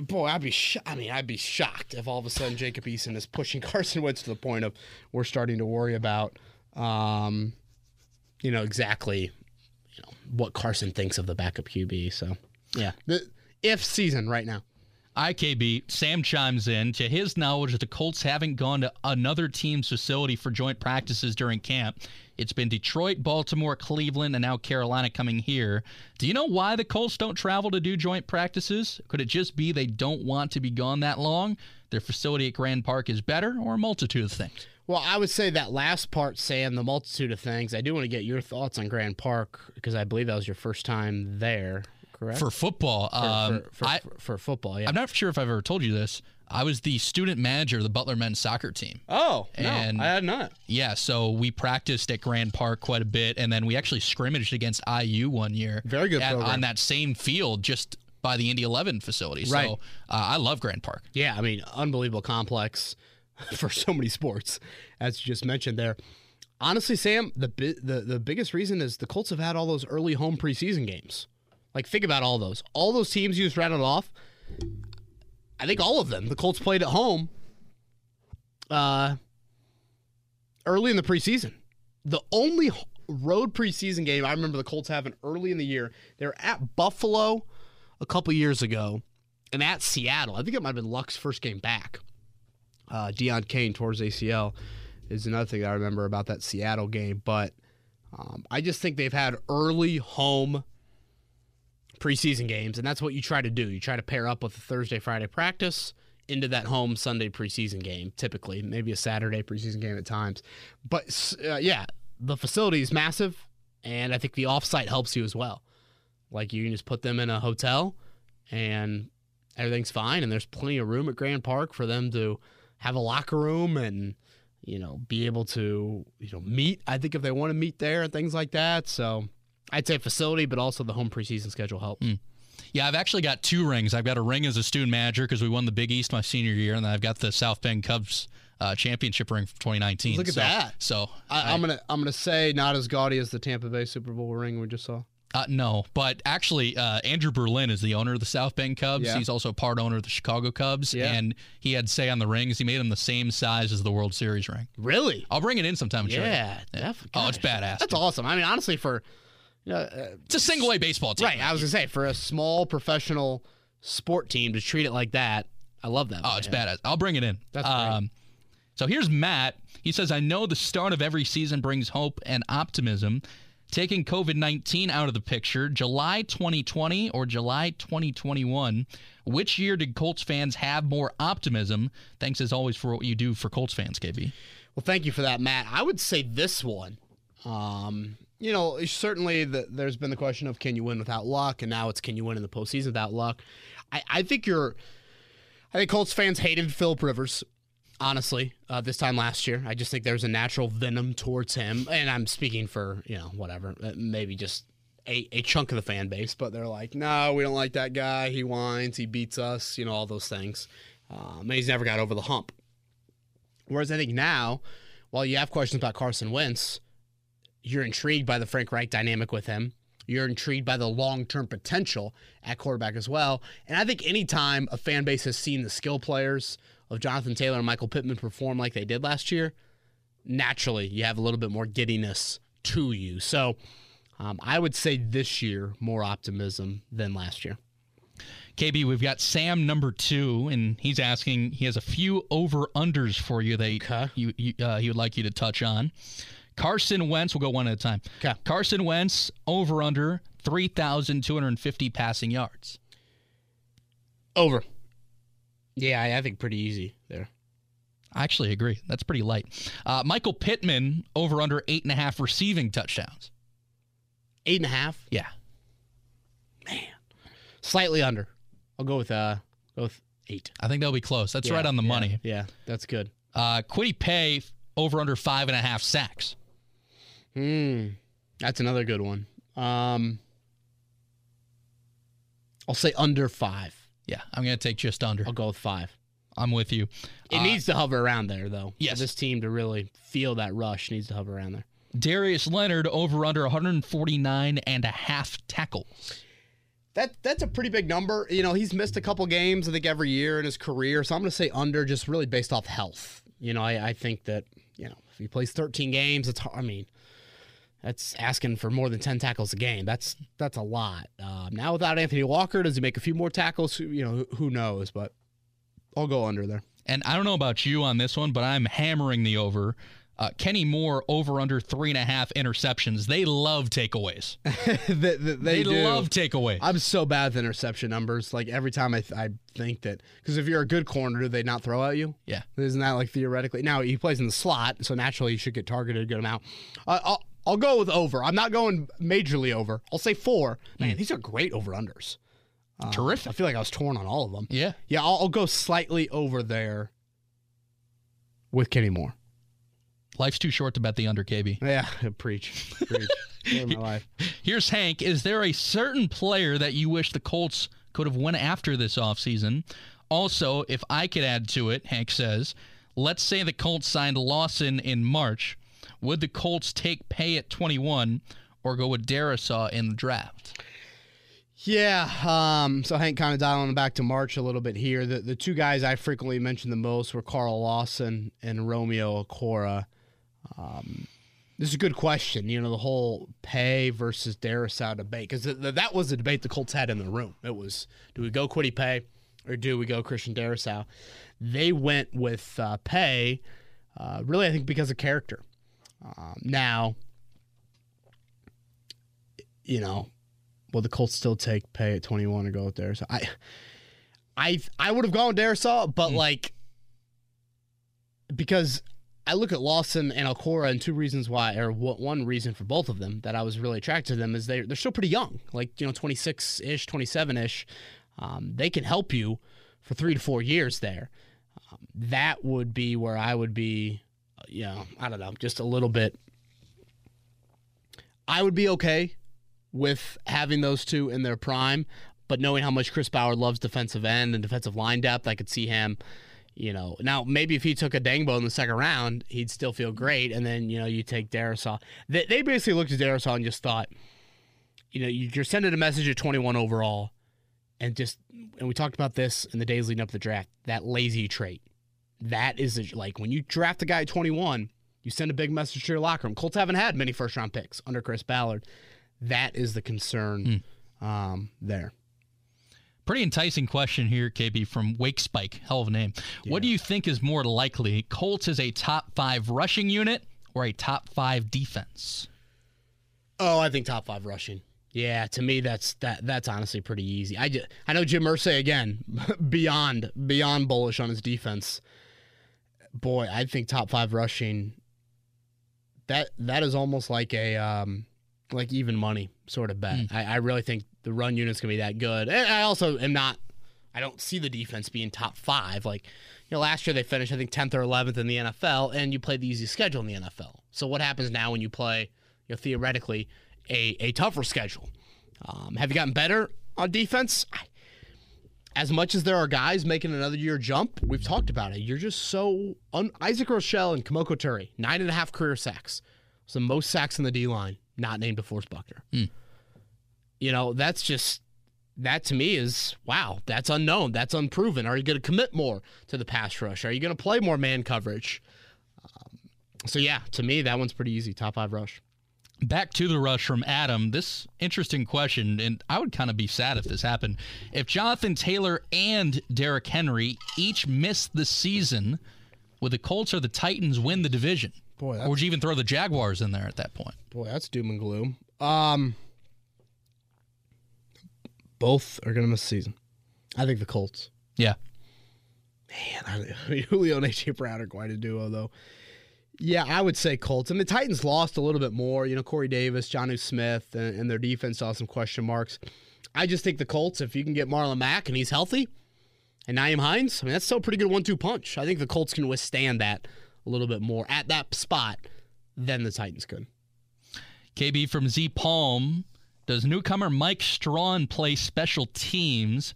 boy, I'd be sh- I mean, I'd be shocked if all of a sudden Jacob Eason is pushing Carson Wentz to the point of we're starting to worry about, um, you know, exactly, you know, what Carson thinks of the backup QB. So, yeah, the if season right now. IKB, Sam chimes in. To his knowledge, the Colts haven't gone to another team's facility for joint practices during camp. It's been Detroit, Baltimore, Cleveland, and now Carolina coming here. Do you know why the Colts don't travel to do joint practices? Could it just be they don't want to be gone that long? Their facility at Grand Park is better, or a multitude of things? Well, I would say that last part, Sam, the multitude of things. I do want to get your thoughts on Grand Park because I believe that was your first time there, correct? for football. For- um, for, for, I, for, football, yeah. I'm not sure if I've ever told you this. I was the student manager of the Butler men's soccer team. oh, And- no, I had not. Yeah, so we practiced at Grand Park quite a bit, and then we actually scrimmaged against IU one year. Very good at- on that same field, just by the Indy 11 facility. Right. So uh, I love Grand Park. Yeah, I mean, unbelievable complex for so many sports, as you just mentioned there. Honestly, Sam, the bi- the the biggest reason is the Colts have had all those early home preseason games. Like, think about all those. All those teams you just rattled off. I think all of them. The Colts played at home. Uh, early in the preseason. The only road preseason game I remember the Colts having early in the year, they were at Buffalo a couple years ago and at Seattle. I think it might have been Luck's first game back. Uh, Deon Cain towards ACL is another thing I remember about that Seattle game. But um, I just think they've had early home preseason games, and that's what you try to do. You try to pair up with a Thursday, Friday practice into that home Sunday preseason game, typically, maybe a Saturday preseason game at times. But uh, yeah, the facility is massive, and I think the offsite helps you as well. Like you can just put them in a hotel, and everything's fine, and there's plenty of room at Grand Park for them to have a locker room and you know be able to you know meet. I think if they want to meet there and things like that, so. I'd say facility, but also the home preseason schedule helps. Yeah, I've actually got two rings. I've got a ring as a student manager because we won the Big East my senior year, and then I've got the South Bend Cubs uh, championship ring from 2019. Look at so, that. So I, I'm gonna I'm gonna say not as gaudy as the Tampa Bay Super Bowl ring we just saw. Uh, no, but actually, uh, Andrew Berlin is the owner of the South Bend Cubs. Yeah. He's also part owner of the Chicago Cubs, Yeah. and he had say on the rings. He made them the same size as the World Series ring. Really? I'll bring it in sometime. And show you. Yeah, definitely. Oh, it's badass. That's awesome. I mean, honestly, for you know, uh, It's a single A baseball team. right, I was gonna say for a small professional sport team to treat it like that, I love that. Oh, it's Yeah. badass. I'll bring it in. That's great. so here's Matt. He says, I know the start of every season brings hope and optimism. Taking COVID 19 out of the picture, July 2020 or July 2021, which year did Colts fans have more optimism? Thanks as always for what you do for Colts fans, KB. Well, thank you for that, Matt. I would say this one. Um, you know, certainly the, there's been the question of can you win without Luck, and now it's can you win in the postseason without Luck. I, I think you're. I think Colts fans hated Philip Rivers, honestly, uh, this time last year. I just think there's a natural venom towards him, and I'm speaking for you know whatever, uh, maybe just a, a chunk of the fan base, but they're like, no, we don't like that guy. He whines, he beats us, you know, all those things. Um, he's never got over the hump. Whereas I think now, while you have questions about Carson Wentz, you're intrigued by the Frank Reich dynamic with him. You're intrigued by the long term potential at quarterback as well. And I think anytime a fan base has seen the skill players of Jonathan Taylor and Michael Pittman perform like they did last year, naturally you have a little bit more giddiness to you. So um, I would say this year more optimism than last year. KB, we've got Sam number two, and he's asking. He has a few over unders for you that Okay. you, you, uh, he would like you to touch on. Carson Wentz. We'll go one at a time. Okay. Carson Wentz over under three thousand two hundred and fifty passing yards. Over. Yeah, I, I think pretty easy there. I actually agree. That's pretty light. Uh, Michael Pittman over under eight and a half receiving touchdowns. Eight and a half, Yeah. Man. Slightly under. I'll go with uh, go with eight. I think that'll be close. That's Yeah, right on the yeah, money. Yeah, that's good. Uh, Kwity Paye over under five and a half sacks. Hmm, that's another good one. Um, I'll say under five. Yeah, I'm going to take just under. I'll go with five. I'm with you. It Uh, needs to hover around there, though. Yes. For this team to really feel that rush needs to hover around there. Darius Leonard over under 149 and a half tackles. That that's a pretty big number. You know, he's missed a couple games, I think, every year in his career. So I'm going to say under, just really based off health. You know, I, I think that you know if he plays 13 games, it's hard. I mean, that's asking for more than 10 tackles a game. That's that's a lot. Um, now without Anthony Walker, does he make a few more tackles? Who- You know, who, knows? But I'll go under there. And I don't know about you on this one, but I'm hammering the over. Uh, Kenny Moore over under three and a half interceptions. They love takeaways. they they, love takeaways. I'm so bad with interception numbers. Like every time I, th- I think that because if you're a good corner, do they not throw at you? yeah. Isn't that like theoretically? Now he plays in the slot, so naturally he should get targeted a good amount. Uh, I'll I'll go with over. I'm not going majorly over. I'll say four. Man, Hmm. these are great over unders. I Terrific. I feel like I was torn on all of them. Yeah. Yeah, I'll, I'll go slightly over there with Kenny Moore. Life's too short to bet the under, KB. Yeah, preach, preach. My life. Here's Hank. Is there a certain player that you wish the Colts could have went after this offseason? Also, if I could add to it, Hank says, let's say the Colts signed Lawson in March. Would the Colts take Paye at 21 or go with Darrisaw in the draft? Yeah. Um, so Hank kind of dialing back to March a little bit here. The the two guys I frequently mentioned the most were Carl Lawson and Romeo Okwara. Um, this is a good question. You know, the whole Paye versus Darrisaw debate because th- th- that was the debate the Colts had in the room. It was do we go Kwity Paye or do we go Christian Darrisaw? They went with uh, Paye. Uh, really, I think because of character. Um, now, you know, will the Colts still take Paye at 21 to go with Darrisaw? I, I, I would have gone with Darrisaw, but like, because I look at Lawson and Okwara, and two reasons why, or one reason for both of them that I was really attracted to them is they they're still pretty young, like you know, 26 ish, 27 ish. Um, they can help you for three to four years there. Um, that would be where I would be, you know, I don't know, just a little bit. I would be okay with having those two in their prime, but knowing how much Chris Ballard loves defensive end and defensive line depth, I could see him, you know. Now, maybe if he took a Dangbo in the second round, he'd still feel great. And then, you know, you take Darrisaw. They, they basically looked at Darrisaw and just thought, you know, you're sending a message at 21 overall. And just, and we talked about this in the days leading up to the draft, that lazy trait. That is a, like when you draft a guy at 21, you send a big message to your locker room. Colts haven't had many first round picks under Chris Ballard. That is the concern um, there. Pretty enticing question here, KB, from Wake Spike. Hell of a name. What do you think is more likely? Colts is a top five rushing unit or a top five defense? Oh, I think top five rushing. Yeah, to me that's that that's honestly pretty easy. I just, I know Jim Irsay again, beyond beyond bullish on his defense. Boy, I think top five rushing. That that is almost like a um, like even money sort of bet. I, I really think the run unit's gonna be that good. And I also am not. I don't see the defense being top five. Like, you know, last year they finished I think tenth or eleventh in the NFL, and you played the easy schedule in the NFL. So what happens now when you play, you know, theoretically, a a tougher schedule? Um, have you gotten better on defense? I, as much as there are guys making another year jump, we've talked about it. You're just so un- Isaac Rochell and Kemoko Turay, nine and a half career sacks. It's the most sacks in the D line, not named DeForest Buckner. You know, that's just that to me is wow. That's unknown. That's unproven. Are you going to commit more to the pass rush? Are you going to play more man coverage? Um, so yeah, to me that one's pretty easy. Top five rush. Back to the rush from Adam. This interesting question, and I would kind of be sad if this happened. If Jonathan Taylor and Derrick Henry each missed the season, would the Colts or the Titans win the division? Boy, or would you even throw the Jaguars in there at that point? Boy, that's doom and gloom. Um, both are going to miss the season. I think the Colts. Yeah. Man, I mean, Julio and AJ Brown are quite a duo, though. Yeah, I would say Colts. And the Titans lost a little bit more. You know, Corey Davis, Jonnu Smith, and, and their defense saw some question marks. I just think the Colts, if you can get Marlon Mack and he's healthy, and Nyheim Hines, I mean, that's still a pretty good one two punch. I think the Colts can withstand that a little bit more at that spot than the Titans could. KB from Z Palm. Does newcomer Mike Strachan play special teams?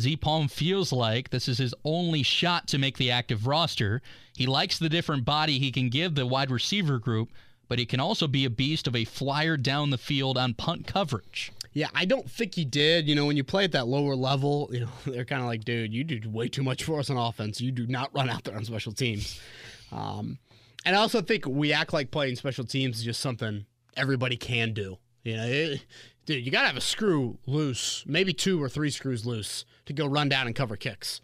Z Palm feels like this is his only shot to make the active roster. He likes the different body he can give the wide receiver group, but he can also be a beast of a flyer down the field on punt coverage. Yeah, I don't think he did. You know, when you play at that lower level, you know, they're kind of like, dude, you do way too much for us on offense. You do not run out there on special teams. Um, and I also think we act like playing special teams is just something everybody can do. You know, it, dude, you got to have a screw loose, maybe two or three screws loose to go run down and cover kicks.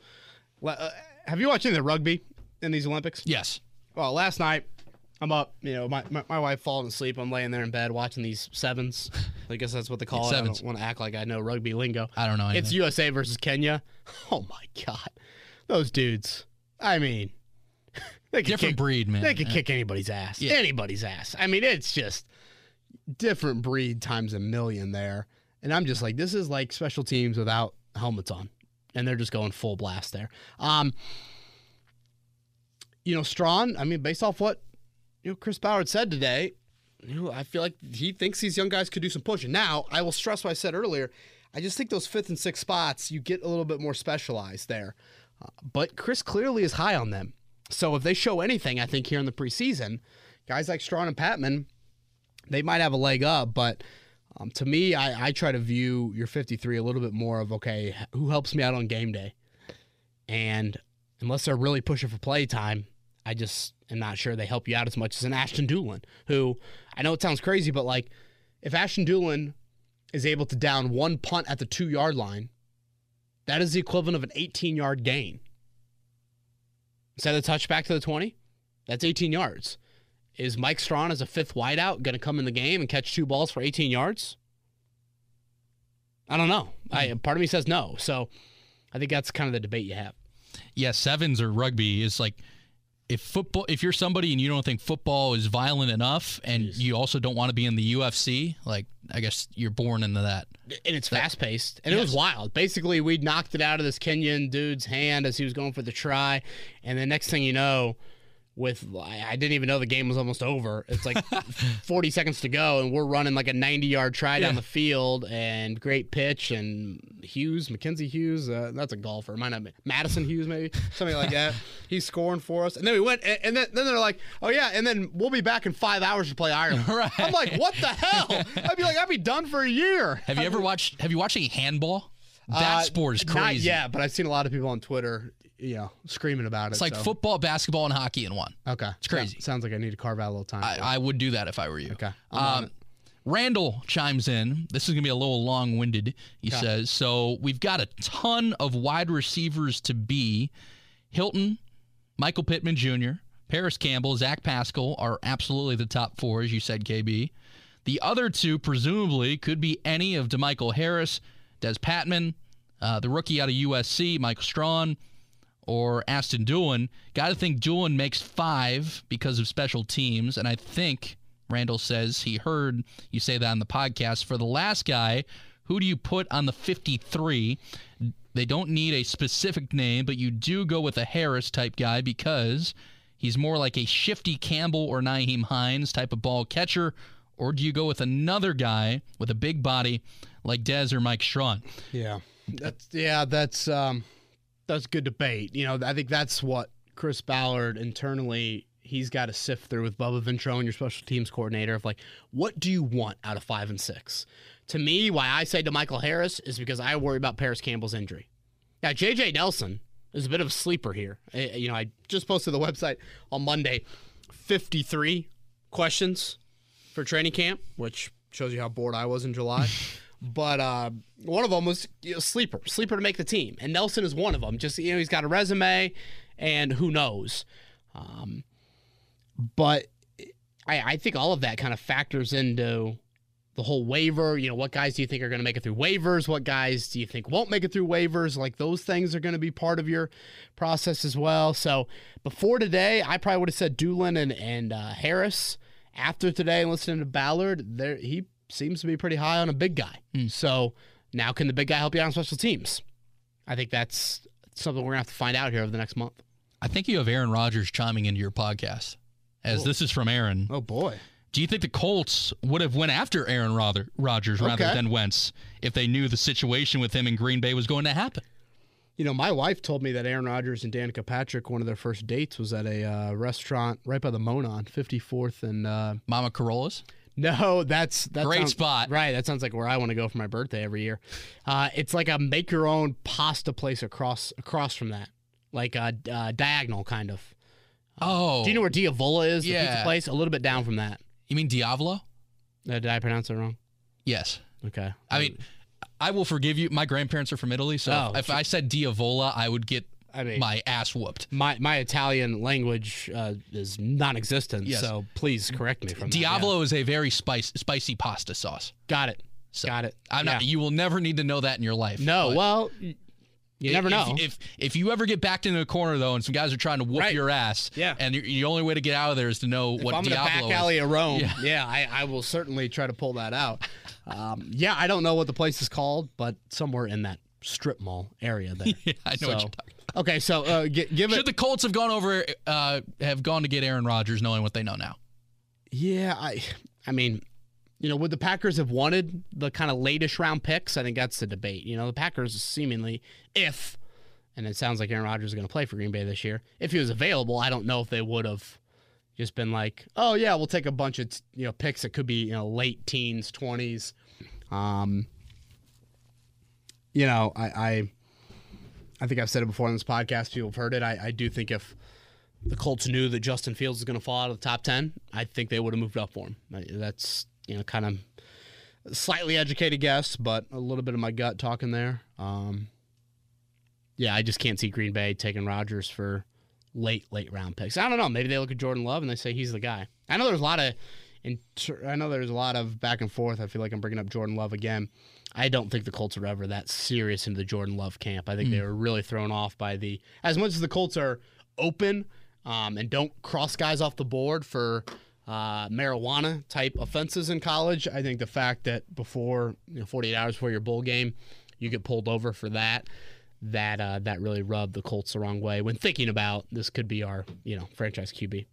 Uh, have you watched any of the rugby in these Olympics? Yes. Well, last night I'm up. You know, my, my, my wife falling asleep. I'm laying there in bed watching these sevens. I guess that's what they call it. I Sevens. don't want to act like I know rugby lingo. I don't know anything. It's USA versus Kenya. Oh my god, those dudes. I mean, they could Different kick, breed, man. They could Yeah. kick anybody's ass. Yeah. Anybody's ass. I mean, it's just different breed times a million there. And I'm just like, this is like special teams without helmets on. And they're just going full blast there. Um, you know, Strachan, I mean, based off what you know Chris Ballard said today, you know, I feel like he thinks these young guys could do some pushing. Now, I will stress what I said earlier. I just think those fifth and sixth spots, you get a little bit more specialized there. Uh, but Chris clearly is high on them. So if they show anything, I think here in the preseason, guys like Strachan and Patmon, they might have a leg up. But um, to me, I, I try to view your 53 a little bit more of okay, who helps me out on game day? And unless they're really pushing for play time, I just am not sure they help you out as much as an Ashton Dulin, who I know it sounds crazy, but like if Ashton Dulin is able to down one punt at the two yard line, that is the equivalent of an 18 yard gain. Instead of the touchback to the 20, that's 18 yards. Is Mike Strachan as a fifth wideout going to come in the game and catch two balls for 18 yards? I don't know. I, hmm. part of me says no. So I think that's kind of the debate you have. Yeah, sevens or rugby is like if football if you're somebody and you don't think football is violent enough and Jeez. you also don't want to be in the UFC, like I guess you're born into that. And it's fast paced. And yes. it was wild. Basically we knocked it out of this Kenyan dude's hand as he was going for the try. And the next thing you know, with I didn't even know the game was almost over. It's like 40 seconds to go, and we're running like a 90 yard try yeah. down the field, and great pitch. And Hughes, Mackenzie Hughes, uh, that's a golfer. Might not be Madison Hughes, maybe something like that. He's scoring for us, and then we went, and, and then, then they're like, oh yeah, and then we'll be back in five hours to play Ireland. right. I'm like, what the hell? I'd be like, I'd be done for a year. Have you ever watched? Have you watched any handball? That uh, sport is crazy. yeah, but I've seen a lot of people on Twitter you know, screaming about it. It's like so. football, basketball, and hockey in one. Okay, it's crazy. Yeah, sounds like I need to carve out a little time. I, I would do that if I were you. Okay. Um, Randall chimes in. This is going to be a little long winded, he okay. says. So we've got a ton of wide receivers to be. Hilton, Michael Pittman Jr., Parris Campbell, Zach Pascal are absolutely the top four, as you said, KB. The other two, presumably, could be any of DeMichael Harris, Dez Patmon, uh, the rookie out of USC, Michael Strachan, or Ashton Dulin. Got to think Dulin makes five because of special teams. And I think Randall says he heard you say that on the podcast. For the last guy, who do you put on the 53? They don't need a specific name, but you do go with a Harris type guy because he's more like a shifty Campbell or Nyheim Hines type of ball catcher. Or do you go with another guy with a big body like Dez or Mike Strachan? Yeah. That's yeah, that's um that's good debate. You know, I think that's what Chris Ballard internally he's got to sift through with Bubba Ventrone, your special teams coordinator, of like, what do you want out of five and six? To me, why I say to Michael Harris is because I worry about Parris Campbell's injury. Now, JJ Nelson is a bit of a sleeper here. You know, I just posted the website on Monday 53 questions for training camp, which shows you how bored I was in July. But uh, one of them was you know, sleeper, sleeper to make the team, and Nelson is one of them. Just you know, he's got a resume, and who knows. Um, but I, I think all of that kind of factors into the whole waiver. You know, what guys do you think are going to make it through waivers? What guys do you think won't make it through waivers? Like those things are going to be part of your process as well. So before today, I probably would have said Dulin and and uh, Harris. After today, listening to Ballard, there he seems to be pretty high on a big guy. Mm. So now can the big guy help you out on special teams? I think that's something we're gonna have to find out here over the next month. I think you have Aaron Rodgers chiming into your podcast, as oh. this is from Aaron. Oh boy. Do you think the Colts would have went after Aaron Rodgers rather okay. than Wentz if they knew the situation with him in Green Bay was going to happen? You know, my wife told me that Aaron Rodgers and Danica Patrick, one of their first dates was at a uh, restaurant right by the Monon, 54th and uh, Mama Carolla's. No, that's that great sounds, spot. Right, that sounds like where I want to go for my birthday every year. Uh, it's like a make your own pasta place across across from that, like a uh, diagonal kind of. Oh, do you know where Diavola is? Yeah, pizza place a little bit down from that. You mean Diavolo? Uh, did I pronounce it wrong? Yes. Okay. I mean, I will forgive you. My grandparents are from Italy, so oh, if, if I said Diavola, I would get I mean, my ass whooped. My my Italian language uh, is non-existent, yes. so please correct me from Diavolo that, yeah. is a very spice, spicy pasta sauce. Got it. So, Got it. I'm yeah. not. You will never need to know that in your life. No. Well, You never know. If, if you ever get backed into a corner though, and some guys are trying to whoop Right. your ass, Yeah. and the only way to get out of there is to know if what I'm in a back alley is. of Rome, Yeah. yeah, I, I will certainly try to pull that out. Um, yeah, I don't know what the place is called, but somewhere in that strip mall area there. Yeah, I know what you're talking Okay, so uh, gi- give Should the Colts have gone over, uh, have gone to get Aaron Rodgers, knowing what they know now? yeah, I, I mean, you know, would the Packers have wanted the kind of latest round picks? I think that's the debate. You know, the Packers seemingly, if, and it sounds like Aaron Rodgers is going to play for Green Bay this year. If he was available, I don't know if they would have just been like, oh yeah, we'll take a bunch of you know picks that could be you know late teens, twenties. Um, you know, I, I, I think I've said it before on this podcast. People have heard it. I, I do think if the Colts knew that Justin Fields was going to fall out of the top ten, I think they would have moved up for him. That's you know kind of slightly educated guess, but a little bit of my gut talking there. Um, yeah, I just can't see Green Bay taking Rodgers for late late round picks. I don't know. Maybe they look at Jordan Love and they say he's the guy. I know there's a lot of, inter- I know there's a lot of back and forth. I feel like I'm bringing up Jordan Love again. I don't think the Colts are ever that serious into the Jordan Love camp. I think they were really thrown off by the as much as the Colts are open um, and don't cross guys off the board for uh, marijuana type offenses in college. I think the fact that before you know, 48 hours before your bowl game, you get pulled over for that. That uh, that really rubbed the Colts the wrong way when thinking about this could be our you know franchise QB.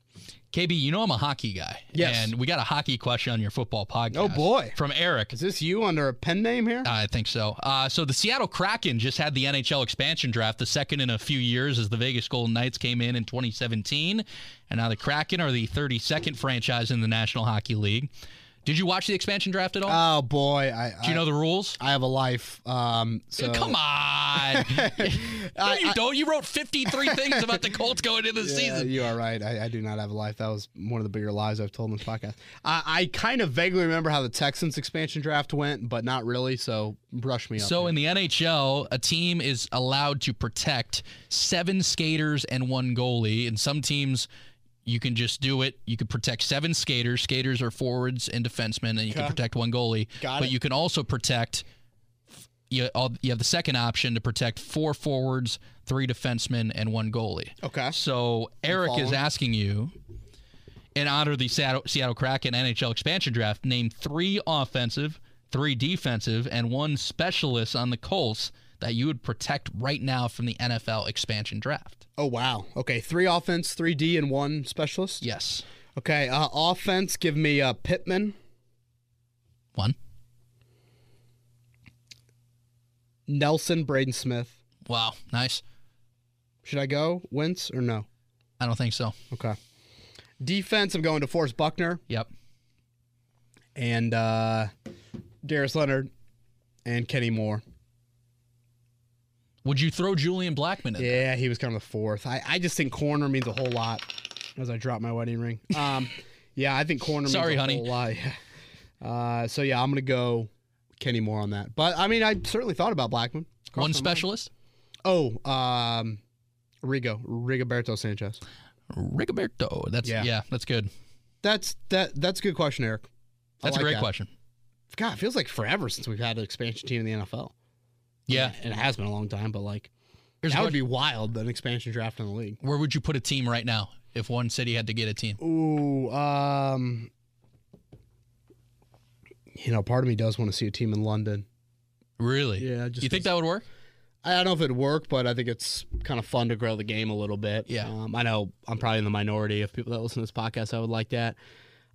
KB, you know I'm a hockey guy. Yes. And we got a hockey question on your football podcast. Oh, boy. From Eric. Is this you under a pen name here? I think so. Uh, so the Seattle Kraken just had the NHL expansion draft, the second in a few years as the Vegas Golden Knights came in in 2017. And now the Kraken are the 32nd franchise in the National Hockey League. Did you watch the expansion draft at all? oh boy, I Do you know the rules? I have a life. Um, so Come on. no, you don't. You wrote 53 things about the Colts going into the Yeah, season. you are right. I, I do not have a life. That was one of the bigger lies I've told in this podcast. I, I kind of vaguely remember how the Texans expansion draft went, but not really. So brush me up. So in the NHL, a team is allowed to protect seven skaters and one goalie. And some teams, you can just do it. You can protect seven skaters. Skaters are forwards and defensemen, and you can protect one goalie. Got but it. you can also protect. You, all, you have the second option to protect four forwards, three defensemen, and one goalie. okay. So Eric is asking you, in honor of the Seattle, Seattle Kraken NHL expansion draft, name three offensive, three defensive, and one specialist on the Colts that you would protect right now from the NFL expansion draft. Oh wow. Okay, three offense, three D, and one specialist. Yes, Okay. Uh, offense. Give me uh, Pittman, one. Nelson, Braden Smith. Wow, nice. Should I go Wentz or no? I don't think so. Okay. Defense. I'm going to Forrest Buckner Yep. and uh, Darius Leonard and Kenny Moore. Would you throw Julian Blackmon in? there? Yeah, he was kind of the fourth. I, I just think corner means a whole lot. As I drop my wedding ring. Um, yeah, I think corner. Sorry, means a honey. Whole lot. Yeah. Uh, so yeah, I'm gonna go Kenny Moore on that. But I mean, I certainly thought about Blackmon. One my mind. specialist. Oh, um, Rigo, Rigoberto Sanchez. Rigoberto. That's yeah. Yeah. That's good. That's that. That's a good question, Eric. I That's a great that. question. God, it feels like forever since we've had an expansion team in the NFL. Yeah. and it has been a long time, but like Here's that would be wild. An expansion draft in the league. Where would you put a team right now if one city had to get a team? Ooh, um, you know, part of me does want to see a team in London. Really? Yeah, just you think that would work? I don't know if it'd work, but I think it's kind of fun to grow the game a little bit. Yeah. um, I know I'm probably in the minority of people that listen to this podcast. I would like that.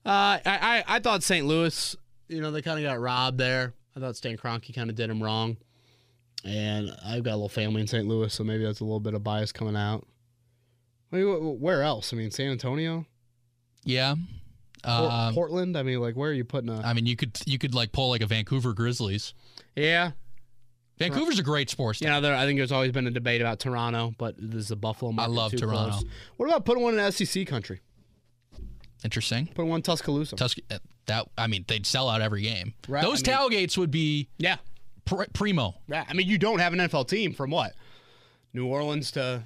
Uh, I, I I thought St. Louis, you know, they kind of got robbed there. I thought Stan Kroenke kind of did him wrong, and I've got a little family in St. Louis, so maybe that's a little bit of bias coming out. I mean, where else? I mean, San Antonio, Yeah. Um, Portland. I mean, like, where are you putting a? I mean, you could you could like pull like a Vancouver Grizzlies. yeah, Vancouver's a great sports. Know, there, I think there's always been a debate about Toronto, but this is a Buffalo market. I love Toronto. close. What about putting one in SEC country? Interesting. Putting one in Tuscaloosa. Tus- uh, that I mean, they'd sell out every game. Right, Those I mean- tailgates would be yeah. Pr- primo. Yeah. I mean, you don't have an NFL team from what? New Orleans to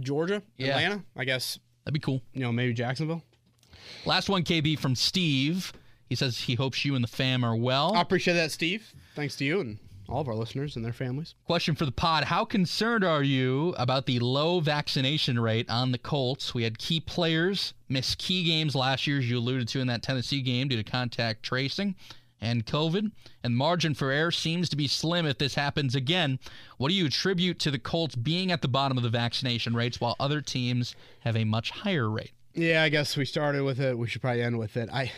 Georgia? Yeah. Atlanta? I guess, That'd be cool. you know, maybe Jacksonville. Last one, KB from Steve. He says he hopes you and the fam are well. I appreciate that, Steve. Thanks to you. And all of our listeners and their families. Question for the pod How concerned are you about the low vaccination rate on the Colts? We had key players miss key games last year, as you alluded to in that Tennessee game, due to contact tracing and COVID. And margin for error seems to be slim if this happens again. What do you attribute to the Colts being at the bottom of the vaccination rates while other teams have a much higher rate? Yeah, I guess we started with it. We should probably end with it. I,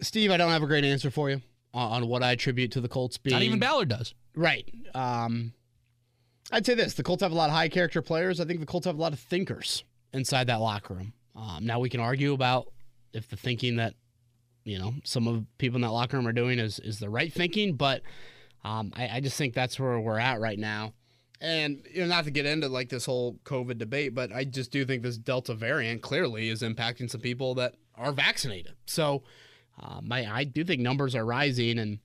Steve, I don't have a great answer for you on, what I attribute to the Colts being. Not even Ballard does. Right. Um, I'd say this: the Colts have a lot of high character players. I think the Colts have a lot of thinkers inside that locker room. Um, now we can argue about if the thinking that you know some of people in that locker room are doing is is the right thinking, but um, I, I just think that's where we're at right now. And you know, not to get into like this whole COVID debate, but I just do think this Delta variant clearly is impacting some people that are vaccinated. So um, I, I do think numbers are rising, and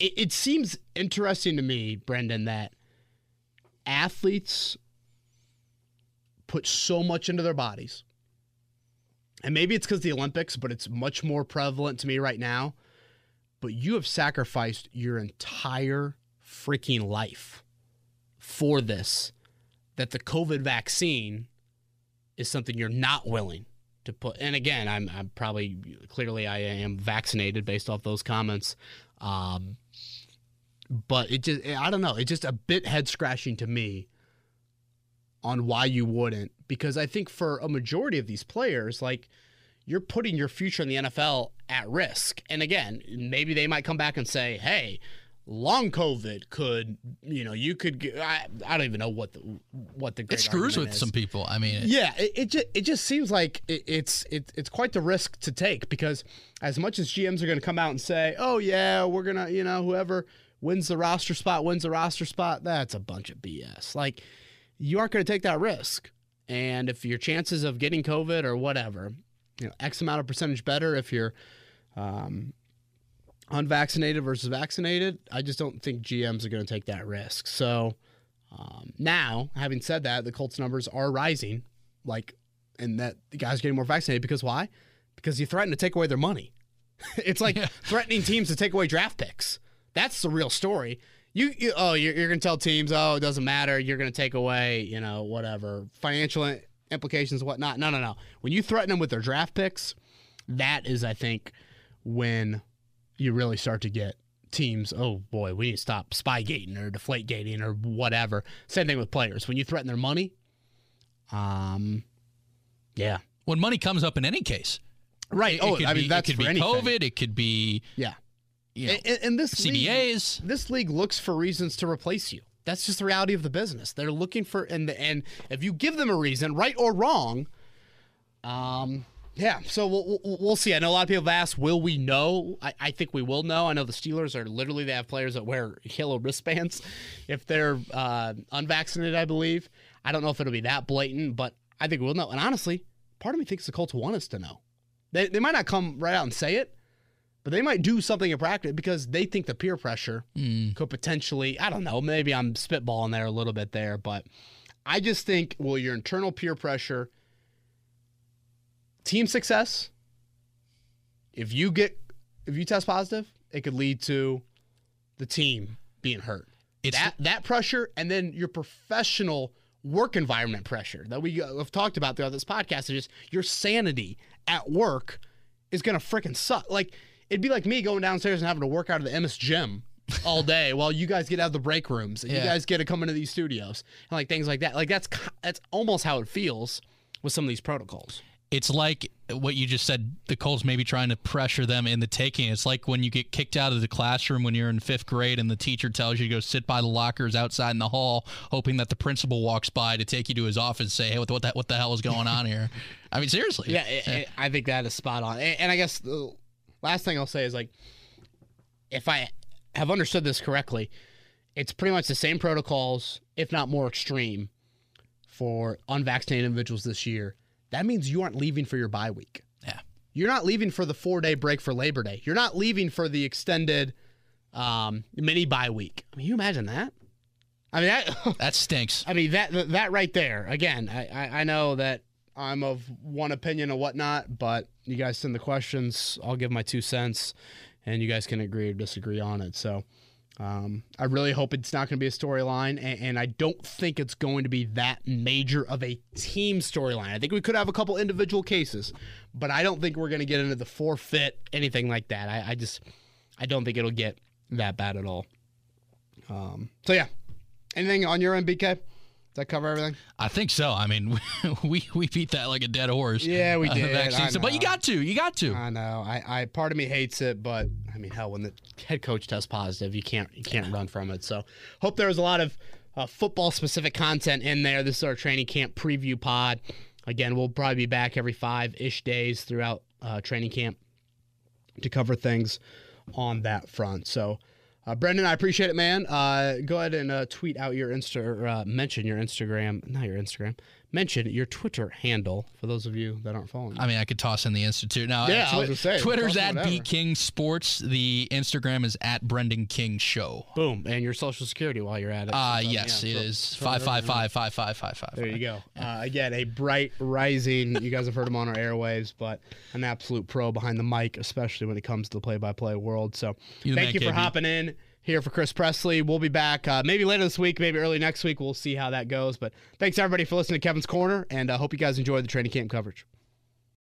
it, it seems interesting to me, Brendan, that athletes put so much into their bodies. And maybe it's because the Olympics, but it's much more prevalent to me right now. But you have sacrificed your entire freaking life for this, that the COVID vaccine is something you're not willing to put. And again, I'm, I'm probably clearly I am vaccinated based off those comments. Um, but it just, I don't know, it's just a bit head scratching to me on why you wouldn't. Because I think for a majority of these players, like, you're putting your future in the NFL at risk. And again, maybe they might come back and say, hey, long COVID could, you know, you could. I, I don't even know what the what the it screws with is. some people. I mean, it, yeah, it, it just it just seems like it, it's it, it's quite the risk to take because as much as GMs are going to come out and say, oh yeah, we're gonna, you know, whoever wins the roster spot wins the roster spot, that's a bunch of BS. Like you aren't going to take that risk, and if your chances of getting COVID or whatever, you know, X amount of percentage better if you're. Um, unvaccinated versus vaccinated, I just don't think GMs are going to take that risk. So um, now, having said that, the Colts numbers are rising, like, and that the guys are getting more vaccinated because why? Because you threaten to take away their money. it's like yeah. threatening teams to take away draft picks. That's the real story. You, you oh, you're, you're going to tell teams, oh, it doesn't matter. You're going to take away, you know, whatever financial implications, whatnot. No, no, no. When you threaten them with their draft picks, that is, I think, when you really start to get teams, oh boy, we need to stop spy gating or deflate gating or whatever. Same thing with players. When you threaten their money, um, yeah. When money comes up in any case. Right. It, oh, it I mean, be, that's it could be anything. COVID. It could be. Yeah. You know, and, and this CBAs. League, this league looks for reasons to replace you. That's just the reality of the business. They're looking for, and and if you give them a reason, right or wrong, um, yeah, so we'll, we'll see. I know a lot of people have asked, will we know? I, I think we will know. I know the Steelers are literally, they have players that wear yellow wristbands if they're uh, unvaccinated, I believe. I don't know if it'll be that blatant, but I think we'll know. And honestly, part of me thinks the Colts want us to know. They, they might not come right out and say it, but they might do something in practice because they think the peer pressure mm. could potentially, I don't know, maybe I'm spitballing there a little bit there, but I just think, well your internal peer pressure – team success, if you get if you test positive, it could lead to the team being hurt. It's that that pressure, and then your professional work environment pressure that we have talked about throughout this podcast. Is just your sanity at work is gonna freaking suck. Like it'd be like me going downstairs and having to work out of the MS gym all day while you guys get out of the break rooms and yeah. you guys get to come into these studios and like things like that. Like that's that's almost how it feels with some of these protocols it's like what you just said the Colts maybe trying to pressure them in the taking. It's like when you get kicked out of the classroom when you're in fifth grade and the teacher tells you to go sit by the lockers outside in the hall, hoping that the principal walks by to take you to his office and say, hey, what, what, the, what the hell is going on here? I mean, seriously. Yeah, yeah. I think that is spot on. And I guess the last thing I'll say is like, if I have understood this correctly, it's pretty much the same protocols, if not more extreme, for unvaccinated individuals this year that means you aren't leaving for your bye week. Yeah. You're not leaving for the four day break for Labor Day. You're not leaving for the extended um, mini bye week. I mean, you imagine that? I mean, that, that stinks. I mean, that that right there. Again, I, I, I know that I'm of one opinion or whatnot, but you guys send the questions. I'll give my two cents, and you guys can agree or disagree on it. So, Um, I really hope it's not going to be a storyline, and, and, I don't think it's going to be that major of a team storyline. I think we could have a couple individual cases, but I don't think we're going to get into the forfeit anything like that. I, I, just, I don't think it'll get that bad at all. Um, so yeah, anything on your end, BK? Does that cover everything? I think so. I mean, we we beat that like a dead horse. Yeah, we did. Uh, but you got to. You got to. I know. I, I part of me hates it, but I mean, hell, when the head coach tests positive, you can't you can't run from it. So, hope there was a lot of uh, football specific content in there. This is our training camp preview pod. Again, we'll probably be back every five ish days throughout uh, training camp to cover things on that front. So. Uh, Brendan, I appreciate it, man. Uh, go ahead and uh, tweet out your Insta, or, uh, mention your Instagram, not your Instagram, mention your Twitter handle for those of you that aren't following. I mean, I could toss in the Institute now. Yeah, twi- I was gonna say, Twitter's at B King Sports. The Instagram is at Brendan King Show. Boom, and your social security while you're at it. Uh yes, it is five five five five five five five. There you go. Uh, again, a bright rising. You guys have heard him on our airwaves, but an absolute pro behind the mic, especially when it comes to the play-by-play world. So, You thank you for KB. hopping in here for Chris Presley. We'll be back uh, maybe later this week, maybe early next week. We'll see how that goes. But thanks everybody for listening to Kevin's Corner, and I uh, hope you guys enjoyed the training camp coverage.